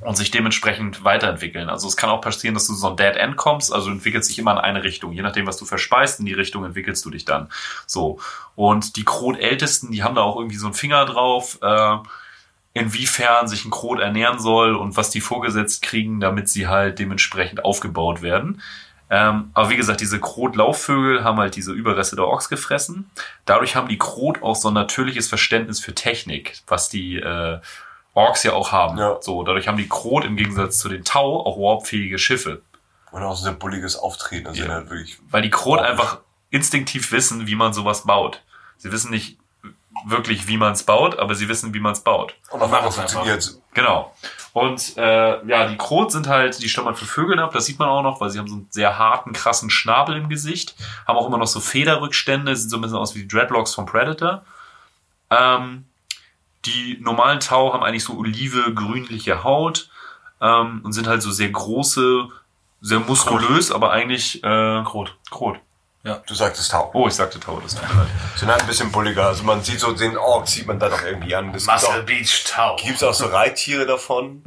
und sich dementsprechend weiterentwickeln. Also es kann auch passieren, dass du so ein Dead End kommst, also du entwickelst dich immer in eine Richtung. Je nachdem, was du verspeist, in die Richtung entwickelst du dich dann. So. Und die Krot-Ältesten, die haben da auch irgendwie so einen Finger drauf, äh, inwiefern sich ein Krot ernähren soll und was die vorgesetzt kriegen, damit sie halt dementsprechend aufgebaut werden. Ähm, aber wie gesagt, diese Krot-Laufvögel haben halt diese Überreste der Orks gefressen. Dadurch haben die Krot auch so ein natürliches Verständnis für Technik, was die äh, Orks ja auch haben. Ja. So, dadurch haben die Krot im Gegensatz zu den Tau auch warpfähige Schiffe. Und auch so ein sehr bulliges Auftreten. Also Ja. halt wirklich. Weil die Krot einfach instinktiv wissen, wie man sowas baut. Sie wissen nicht wirklich, wie man es baut, aber sie wissen, wie man es baut. Und auf einmal funktioniert Genau. Und äh, ja, die Krot sind halt, die stammen für Vögeln ab, das sieht man auch noch, weil sie haben so einen sehr harten, krassen Schnabel im Gesicht, haben auch immer noch so Federrückstände, sieht so ein bisschen aus wie die Dreadlocks vom Predator. Ähm, die normalen Tau haben eigentlich so olive, grünliche Haut ähm, und sind halt so sehr große, sehr muskulös, aber eigentlich äh, Krot. Krot. Du sagtest Tau. Oh, ich sagte Tau, das tut mir leid. Sind halt ein bisschen bulliger. Also man sieht so den Ork, sieht man da doch irgendwie an. Das Muscle auch, Beach Tau. gibt's auch so Reittiere davon.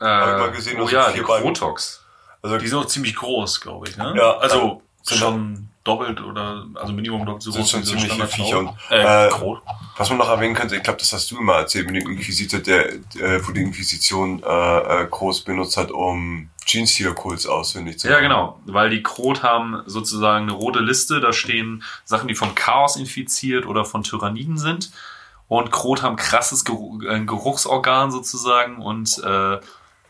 Äh, Hab ich mal gesehen, oh also ja, die. Krotox. Also Die sind auch ziemlich groß, glaube ich, ne? Ja, Also sind schon doppelt oder, also Minimum doppelt so sind groß schon wie so ziemliche Standard-Tau. Viecher. Und, Äh, äh. Was man noch erwähnen könnte, ich glaube, das hast du immer erzählt mit dem Inquisitor, der, äh, wo die Inquisition äh, äh, groß benutzt hat, um Genestealer-Kults ausfindig zu Ja, machen. genau, weil die Krot haben sozusagen eine rote Liste, da stehen Sachen, die vom Chaos infiziert oder von Tyranniden sind. Und Krot haben krasses Geruch, äh, Geruchsorgan sozusagen und äh,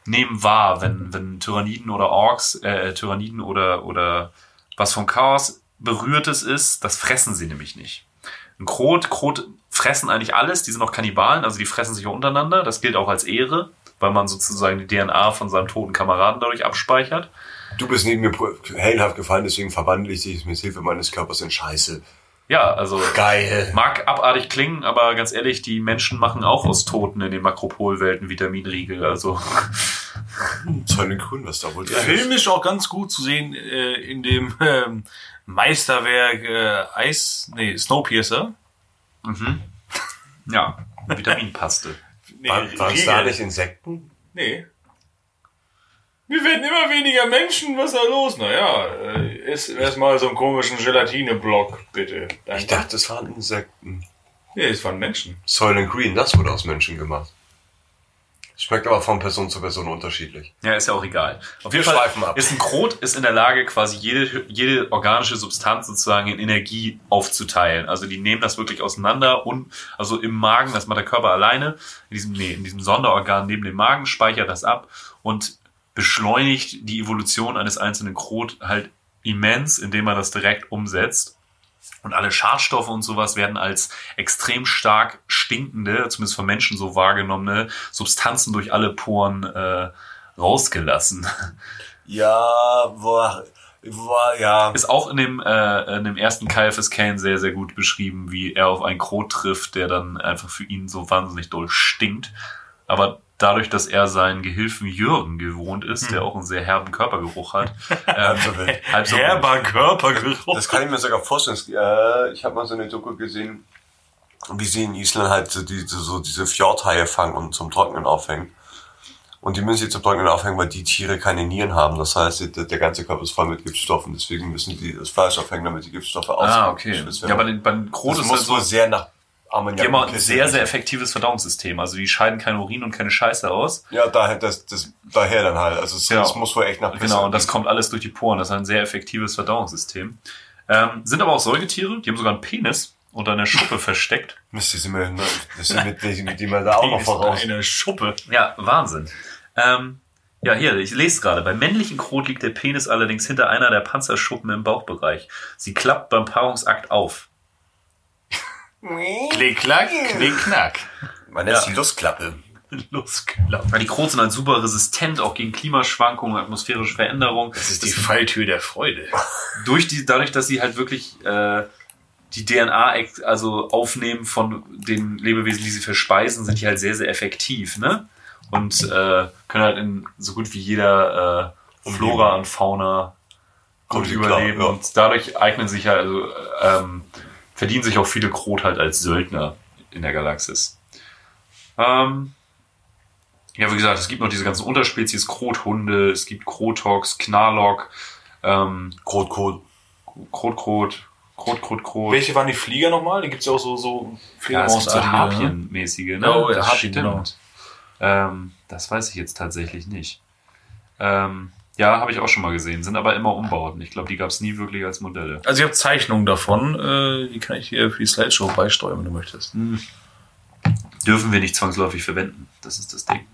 nehmen wahr, wenn, wenn Tyranniden oder Orks, äh, Tyranniden oder, oder was vom Chaos berührtes ist, das fressen sie nämlich nicht. Ein Krot, Krot fressen eigentlich alles, die sind auch Kannibalen, also die fressen sich auch untereinander, das gilt auch als Ehre, weil man sozusagen die DNA von seinem toten Kameraden dadurch abspeichert. Du bist neben mir hellenhaft gefallen, deswegen verwandle ich dich mit Hilfe meines Körpers in Scheiße. Ja, also Geil. mag abartig klingen, aber ganz ehrlich, die Menschen machen auch aus Toten in den Makropolwelten Vitaminriegel. Also Säulen Grün, was da wohl Der Film ist auch ganz gut zu sehen äh, in dem ähm, Meisterwerk äh, Eis, nee, Snowpiercer. mhm. ja, Vitaminpaste. Nee, War, waren es da nicht Insekten? Nee. Wir werden immer weniger Menschen, was ist da los? Naja, äh, ist erstmal so einen komischen Gelatine-Block, bitte. Danke. Ich dachte, es waren Insekten. nee, es waren Menschen. Soylent Green, das wurde aus Menschen gemacht. Schmeckt aber von Person zu Person unterschiedlich. Ja, ist ja auch egal. Auf Wir jeden Fall schweifen ab. ist ein Krot ist in der Lage, quasi jede, jede organische Substanz sozusagen in Energie aufzuteilen. Also die nehmen das wirklich auseinander und also im Magen, das macht der Körper alleine, in diesem, nee, in diesem Sonderorgan neben dem Magen, speichert das ab und beschleunigt die Evolution eines einzelnen Krot halt immens, indem man das direkt umsetzt. Und alle Schadstoffe und sowas werden als extrem stark stinkende, zumindest von Menschen so wahrgenommene, Substanzen durch alle Poren äh, rausgelassen. Ja, war, war, ja. Ist auch in dem, äh, in dem ersten Caiaphas Kane sehr, sehr gut beschrieben, wie er auf einen Krot trifft, der dann einfach für ihn so wahnsinnig doll stinkt. Aber dadurch, dass er seinen Gehilfen Jürgen gewohnt ist, der auch einen sehr herben Körpergeruch hat, ähm, so halb so Herber Körpergeruch. Das kann ich mir sogar vorstellen. Äh, ich habe mal so eine Doku gesehen, wie sie in Island halt so diese, so diese Fjordhaie fangen und zum Trocknen aufhängen. Und die müssen sie zum Trocknen aufhängen, weil die Tiere keine Nieren haben. Das heißt, der, der ganze Körper ist voll mit Giftstoffen. Deswegen müssen die das Fleisch aufhängen, damit die Giftstoffe Ah, okay. Ja, bei den, bei den das ist halt muss so, wohl sehr nach Ammoniak. die haben ein sehr, sehr effektives Verdauungssystem. Also die scheiden kein Urin und keine Scheiße aus. Ja, daher, das, das, daher dann halt. Also es, Genau. muss wohl echt nach Pisse Genau, und das kommt alles durch die Poren. Das ist ein sehr effektives Verdauungssystem. Ähm, sind aber auch Säugetiere, die haben sogar einen Penis unter einer Schuppe versteckt. Mist, die sind mir, das sind mit, die, die man da auch noch voraus. Eine Schuppe. Ja, Wahnsinn. Ähm, ja, hier, ich lese gerade. Beim männlichen Krot liegt der Penis allerdings hinter einer der Panzerschuppen im Bauchbereich. Sie klappt beim Paarungsakt auf. Klick, klack, klick, knack. Man nennt Ja. die Lustklappe. Losklapp. Ja, die Krots sind halt super resistent, auch gegen Klimaschwankungen, atmosphärische Veränderungen. Das ist die Falltür der Freude. durch die, dadurch, dass sie halt wirklich äh, die DNA also aufnehmen von den Lebewesen, die sie verspeisen, sind die halt sehr, sehr effektiv, ne? Und äh, können halt in so gut wie jeder äh, Flora und Fauna gut sie klar, überleben. ja. Und dadurch eignen sich halt, also ähm, verdienen sich auch viele Krot halt als Söldner in der Galaxis. Ähm, ja, wie gesagt, es gibt noch diese ganzen Unterspezies, Krothunde, es gibt Krotox, Knarlock, ähm, Krot, Krot. Krot-Krot, Krot-Krot-Krot. Welche waren die Flieger nochmal? Die gibt's ja auch so, so Ja, es gibt so Fledermausartige, ne? Harpien-mäßige, ne? Oh, ja, Harpien, stimmt. genau. Ähm, das weiß ich jetzt tatsächlich nicht. Ähm, ja, habe ich auch schon mal gesehen, sind aber immer Umbauten. Ich glaube, die gab es nie wirklich als Modelle. Also ich habe Zeichnungen davon, äh, die kann ich dir für die Slideshow beisteuern, wenn du möchtest. Dürfen wir nicht zwangsläufig verwenden. Das ist das Ding.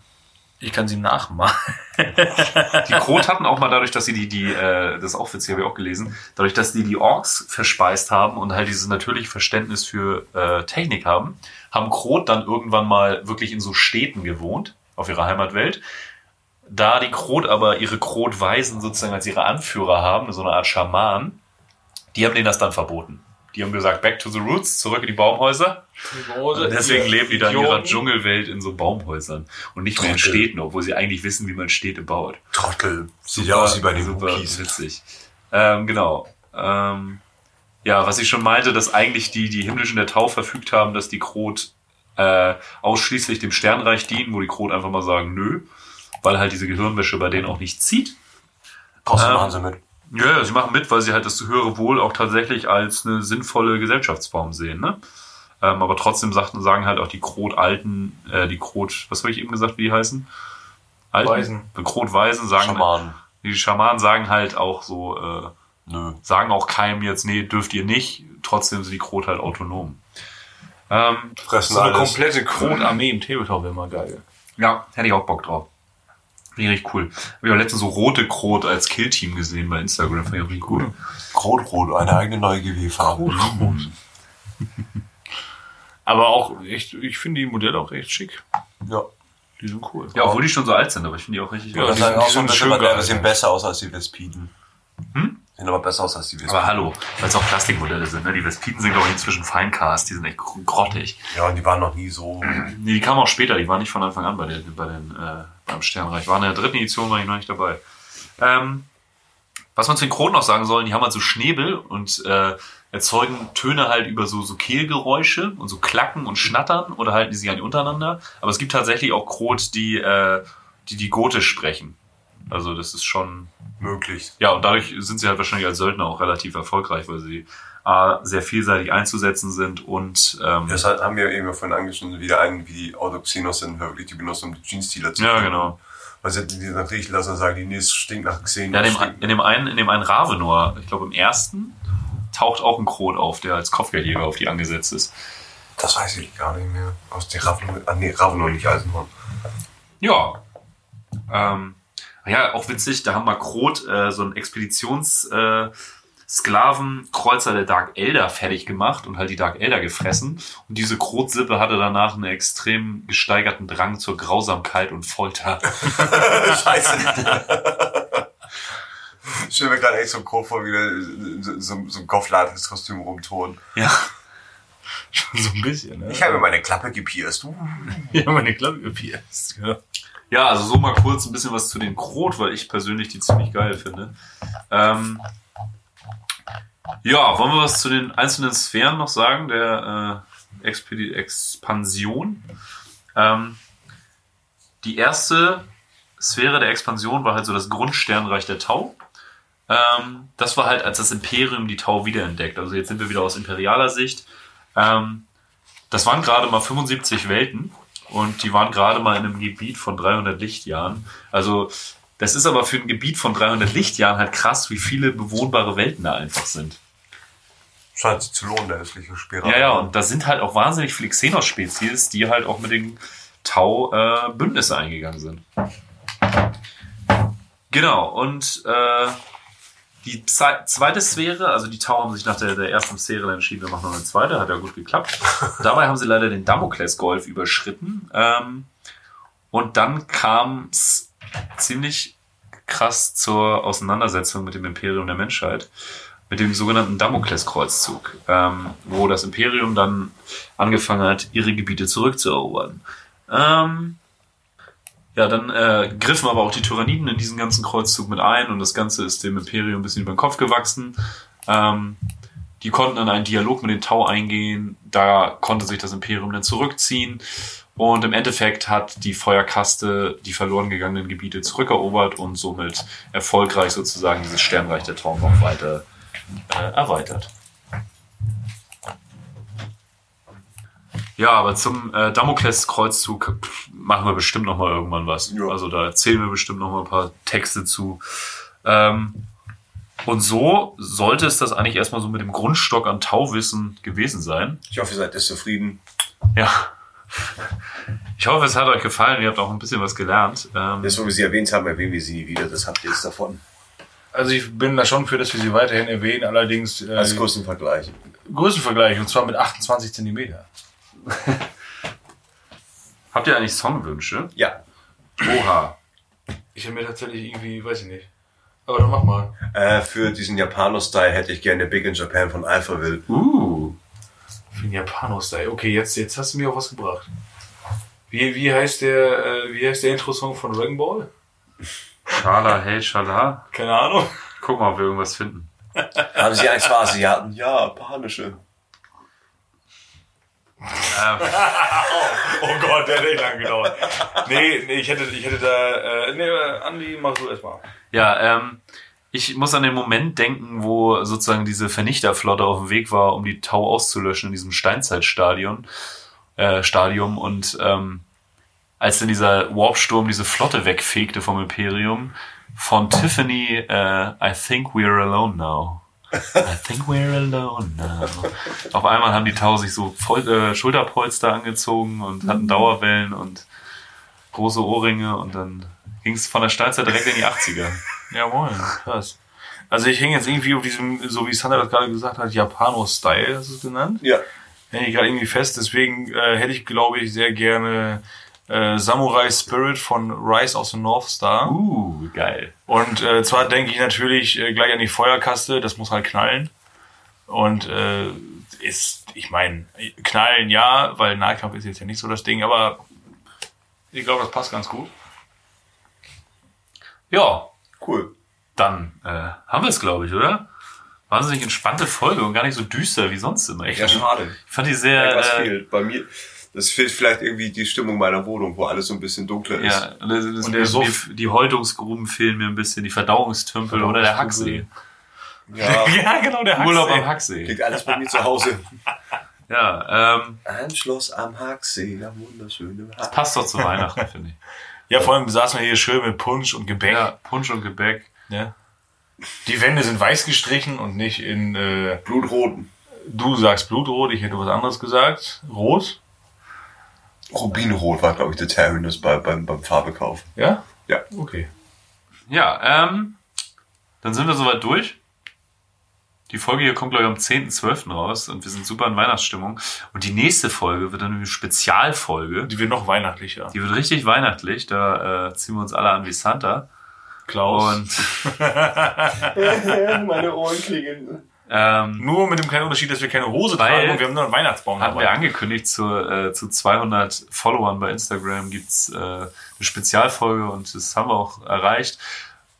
Ich kann sie nachmachen. Die Krot hatten auch mal dadurch, dass sie die, die, äh, das ist auch witzig, habe ich auch gelesen, dadurch, dass die die Orks verspeist haben und halt dieses natürliche Verständnis für äh, Technik haben, haben Krot dann irgendwann mal wirklich in so Städten gewohnt, auf ihrer Heimatwelt. Da die Krot aber ihre Krotweisen sozusagen als ihre Anführer haben, so eine Art Schaman, die haben denen das dann verboten. Die haben gesagt, back to the roots, zurück in die Baumhäuser. Und deswegen leben die dann in ihrer Dschungelwelt in so Baumhäusern und nicht mehr in Trottel. Städten, obwohl sie eigentlich wissen, wie man Städte baut. Trottel. Sieht ja aus wie bei den super Wookies. witzig. Ähm, genau. Ähm, ja, was ich schon meinte, dass eigentlich die, die Himmlischen der Tau verfügt haben, dass die Krot äh, ausschließlich dem Sternreich dienen, wo die Krot einfach mal sagen, nö, weil halt diese Gehirnwäsche bei denen auch nicht zieht. Trotzdem Ähm, machen sie mit. Ja, ja, sie machen mit, weil sie halt das höhere Wohl auch tatsächlich als eine sinnvolle Gesellschaftsform sehen, ne? Ähm, aber trotzdem sagten, sagen halt auch die Krot-Alten, äh, die Krot, was habe ich eben gesagt, wie die heißen? Alten? Weisen. Die Krot-Weisen sagen, Schamanen. die Schamanen sagen halt auch so, äh, Nö. sagen auch keinem jetzt, nee, dürft ihr nicht, trotzdem sind die Krot halt autonom. Ähm, Fressen So eine alles. komplette Kronarmee im Tabletop wäre mal geil. ja, hätte ich auch Bock drauf. Finde ich richtig cool. Hab ich auch letztens so rote Krot als Killteam gesehen bei Instagram, fand ich auch richtig cool. Krot-Rot, eine eigene neue GW-Farbe. Aber auch echt, ich finde die Modelle auch echt schick. Ja. Die sind cool. Ja, obwohl die schon so alt sind, aber ich finde die auch richtig Ja, cool. Die sind- auch die so ein sind bisschen, schön geil. sehen besser aus als die Vespiden. Hm? Sehen aber besser aus als die Vespiden. Aber hallo, weil es auch Plastikmodelle sind. Ne? Die Vespiden sind, glaube ich, inzwischen Feincast. Die sind echt gr- grottig. Ja, und die waren noch nie so. Nee, die kamen auch später. Die waren nicht von Anfang an bei, den, bei den, äh, beim Sternreich. Waren in der dritten Edition, war ich noch nicht dabei. Ähm, was man zu den Kronen noch sagen soll, die haben halt so Schnäbel und äh, erzeugen Töne halt über so, so Kehlgeräusche und so Klacken und Schnattern oder halten die sich eigentlich untereinander. Aber es gibt tatsächlich auch Krot, die, äh, die die Gotisch sprechen. Also das ist schon möglich. ja, und dadurch sind sie halt wahrscheinlich als Söldner auch relativ erfolgreich, weil sie A, sehr vielseitig einzusetzen sind und ähm, Das haben wir eben vorhin angeschnitten, wieder einen, wie die Autoxenos sind, wirklich, die benutzen, um die Jeans-Stealer zu ja, finden. genau. Weil sie die dann riechen lassen und sagen, die es stinkt nach Xenos. Ja, in dem, in dem einen, in dem einen Ravenor, ich glaube im ersten, taucht auch ein Krot auf, der als Kopfgeldjäger auf die angesetzt ist. Das weiß ich gar nicht mehr. Aus der Ravenor, ah nee, Ravenor nicht Eisenhorn. Ja. Ähm, ja, auch witzig, da haben wir Krot äh, so einen Expeditions äh, Sklavenkreuzer der Dark Elder fertig gemacht und halt die Dark Elder gefressen. Und diese Krotsippe hatte danach einen extrem gesteigerten Drang zur Grausamkeit und Folter. Scheiße. Ich stelle mir gerade echt so ein Kopf vor, wie der so, so, so ein Gofflates Kostüm rumturnen. Ja. so ein bisschen, ne? Ich habe mir meine Klappe gepierst. Uh. ja, meine Klappe gepierst. Ja. Ja, also so mal kurz ein bisschen was zu den Krot, weil ich persönlich die ziemlich geil finde. Ähm, ja, wollen wir was zu den einzelnen Sphären noch sagen, der äh, Expedi Expansion? Ähm, die erste Sphäre der Expansion war halt so das Grundsternreich der Tau. Ähm, das war halt, als das Imperium die Tau wiederentdeckt. Also jetzt sind wir wieder aus imperialer Sicht. Ähm, das waren gerade mal 75 Welten und die waren gerade mal in einem Gebiet von 300 Lichtjahren. Also das ist aber für ein Gebiet von 300 Lichtjahren halt krass, wie viele bewohnbare Welten da einfach sind. Scheint sich zu lohnen, der hässliche Spiral. Ja, ja, und da sind halt auch wahnsinnig viele Xenos-Spezies, die halt auch mit den Tau äh, Bündnisse eingegangen sind. Genau, und äh, die Ze- zweite Sphäre, also die Tau haben sich nach der, der ersten Sphäre entschieden, wir machen noch eine zweite, hat ja gut geklappt. Dabei haben sie leider den Damokles-Golf überschritten. Ähm, und dann kam es ziemlich krass zur Auseinandersetzung mit dem Imperium der Menschheit, mit dem sogenannten Damokleskreuzzug, ähm, wo das Imperium dann angefangen hat, ihre Gebiete zurückzuerobern. Ähm, ja, dann äh, griffen aber auch die Tyranniden in diesen ganzen Kreuzzug mit ein und das Ganze ist dem Imperium ein bisschen über den Kopf gewachsen. Ähm, die konnten in einen Dialog mit den Tau eingehen, da konnte sich das Imperium dann zurückziehen und im Endeffekt hat die Feuerkaste die verloren gegangenen Gebiete zurückerobert und somit erfolgreich sozusagen dieses Sternreich der Tau noch weiter äh, erweitert. Ja, aber zum äh, Damoklес-Kreuzzug machen wir bestimmt noch mal irgendwann was. Ja. Also da erzählen wir bestimmt noch mal ein paar Texte zu. Ähm, und so sollte es das eigentlich erstmal so mit dem Grundstock an Tauwissen gewesen sein. Ich hoffe, ihr seid jetzt zufrieden. Ja. Ich hoffe, es hat euch gefallen. Ihr habt auch ein bisschen was gelernt. Ähm, Das, wo wir sie erwähnt haben, erwähnen wir sie nie wieder. Das habt ihr jetzt davon. Also ich bin da schon für, dass wir sie weiterhin erwähnen, allerdings äh, Als Größenvergleich. Größenvergleich und zwar mit 28 Zentimeter. habt ihr eigentlich Songwünsche? Ja. Oha. Ich habe mir tatsächlich irgendwie, weiß ich nicht. Aber dann mach mal. Äh, für diesen Japaner-Style hätte ich gerne Big in Japan von Alphaville. Uh. Für den Japano-Style. Okay, jetzt, jetzt hast du mir auch was gebracht. Wie, wie heißt der, äh, wie heißt der Intro-Song von Dragon Ball? Schala, hey, Schala. Keine Ahnung. Guck mal, ob wir irgendwas finden. Haben sie Angst vor Asiaten? Ja, japanische. Ähm, Oh Gott, der hat echt lang gedauert. Nee, nee, ich hätte, ich hätte da, äh, nee, Andi, mach du erstmal. Ja, ähm, ich muss an den Moment denken, wo sozusagen diese Vernichterflotte auf dem Weg war, um die Tau auszulöschen in diesem Steinzeitstadion, äh, Stadium und ähm, als dann dieser Warpsturm diese Flotte wegfegte vom Imperium, von Tiffany, äh, I think we're alone now. I think we're alone now. Auf einmal haben die Tau sich so voll, äh, Schulterpolster angezogen und hatten Dauerwellen und große Ohrringe und dann ging es von der Steinzeit direkt in die 80er. Ja, moin, krass. Also ich hänge jetzt irgendwie auf diesem, so wie Sander das gerade gesagt hat, Japano-Style, hast du es genannt? Ja. Hänge ich gerade irgendwie fest, deswegen äh, hätte ich, glaube ich, sehr gerne äh, Samurai Spirit von Rise of the North Star. Uh, geil. Und äh, zwar denke ich natürlich äh, gleich an die Feuerkaste, das muss halt knallen. Und äh, ist, ich meine, knallen ja, weil Nahkampf ist jetzt ja nicht so das Ding, aber ich glaube, das passt ganz gut. Ja, Cool. dann äh, haben wir es, glaube ich, oder? Wahnsinnig entspannte Folge und gar nicht so düster wie sonst immer. Ich, Ja, schade. ich fand die sehr. Was Äh, fehlt? Bei mir, das fehlt vielleicht irgendwie die Stimmung meiner Wohnung, wo alles so ein bisschen dunkler ist. ja, das, das, Und der mir- Suff. mir- die Häutungsgruben fehlen mir ein bisschen, die Verdauungstümpel oder der Hacksee. Ja, Ja, genau, der Urlaub am Hacksee. liegt alles bei mir zu Hause. Ja, ähm, Ein Schloss am Hacksee, am wunderschönen Hack. passt doch zu Weihnachten, finde ich. Ja, vor allem saßen wir hier schön mit Punsch und Gebäck. Ja, Punsch und Gebäck. Ja. Die Wände sind weiß gestrichen und nicht in, äh, Blutroten. du sagst Blutrot, ich hätte was anderes gesagt. Rot? Rubinrot war, glaube ich, der Terminus bei, beim, beim Farbekauf. Ja? Ja. Okay. Ja, ähm, dann sind wir soweit durch. Die Folge hier kommt, glaube ich, am 10.12. raus und wir sind super in Weihnachtsstimmung. Und die nächste Folge wird dann eine Spezialfolge. Die wird noch weihnachtlicher. Die wird richtig weihnachtlich. Da äh, ziehen wir uns alle an wie Santa. Klaus. Und Meine Ohren klingen. ähm, Nur mit dem kleinen Unterschied, dass wir keine Hose Weil- tragen und wir haben nur einen Weihnachtsbaum hatten wir dabei. angekündigt, zu, äh, zu 200 Followern bei Instagram gibt's äh, eine Spezialfolge und das haben wir auch erreicht.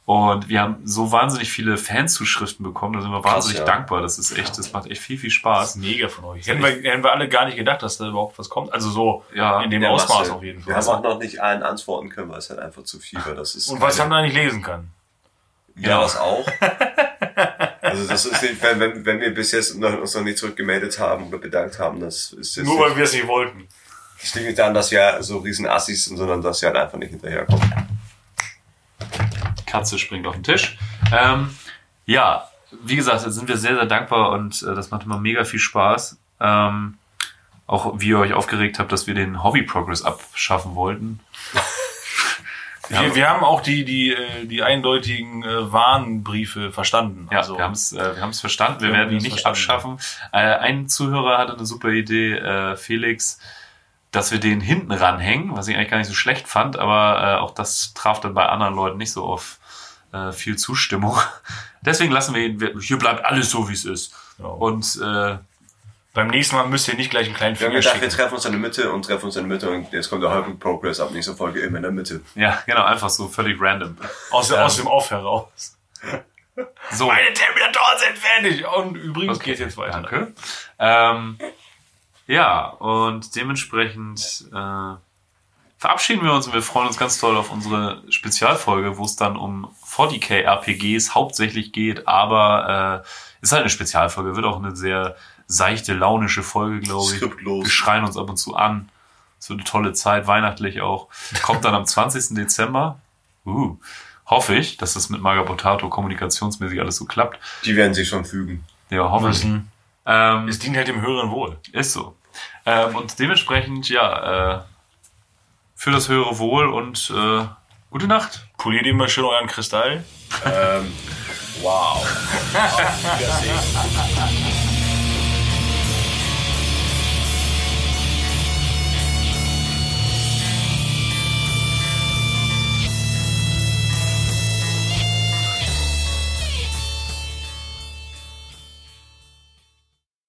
Und wir haben so wahnsinnig viele Fanzuschriften bekommen, da sind wir Krass, wahnsinnig ja. dankbar. Das ist echt, das macht echt viel, viel Das Spaß. ist mega von euch. Hätten wir, hätten wir alle gar nicht gedacht, dass da überhaupt was kommt. Also so Ja, in dem Ausmaß Masse. auf jeden Wir Fall. haben auch noch nicht allen antworten können, weil es halt einfach zu viel war. Das ist Und was keine- haben wir nicht lesen können. Ja, das auch. Also das ist nicht, wenn, wenn, wenn wir bis jetzt noch, uns noch nicht zurückgemeldet haben oder bedankt haben, das ist jetzt Nur nicht, weil wir es nicht wollten. das liegt nicht daran, dass wir so riesen Assis sind, sondern dass sie halt einfach nicht hinterherkommen. Katze springt auf den Tisch. Ähm, ja, wie gesagt, sind wir sehr, sehr dankbar und äh, das macht immer mega viel Spaß. Ähm, auch wie ihr euch aufgeregt habt, dass wir den Hobby Progress abschaffen wollten. Wir, wir haben auch die, die, äh, die eindeutigen äh, Warnbriefe verstanden. Ja, also, wir haben es äh, wir haben's verstanden. Wir Wir werden ihn nicht verstanden. abschaffen. Äh, ein Zuhörer hatte eine super Idee, äh, Felix, dass wir den hinten ranhängen, was ich eigentlich gar nicht so schlecht fand, aber äh, auch das traf dann bei anderen Leuten nicht so auf äh, viel Zustimmung. Deswegen lassen wir ihn, wir, hier bleibt alles so, wie es ist. Ja. Und äh, beim nächsten Mal müsst ihr nicht gleich einen kleinen Wir Finger gedacht, wir schicken. treffen uns in der Mitte und treffen uns in der Mitte und jetzt kommt der Hybrid Progress ab nächster Folge immer in der Mitte. ja, genau, einfach so völlig random. Aus, Ja. aus dem Off heraus. So. Meine Terminatoren sind fertig. Und übrigens geht's jetzt weiter. Danke. Ähm, ja, und dementsprechend äh, verabschieden wir uns und wir freuen uns ganz toll auf unsere Spezialfolge, wo es dann um 40k RPGs hauptsächlich geht, aber äh, ist halt eine Spezialfolge, wird auch eine sehr seichte, launische Folge, glaube ich. Skriptlos. Wir schreien uns ab und zu an. So eine tolle Zeit, weihnachtlich auch. Kommt dann am 20. Dezember. Uh, hoffe ich, dass das mit Magabotato kommunikationsmäßig alles so klappt. Die werden sich schon fügen. Ja, hoffentlich. Ähm, Es dient halt dem höheren Wohl. ist so. Ähm, und dementsprechend, ja, äh, für das höhere Wohl und äh, gute Nacht. Poliert immer schön euren Kristall. Ähm, wow. Auf Wiedersehen.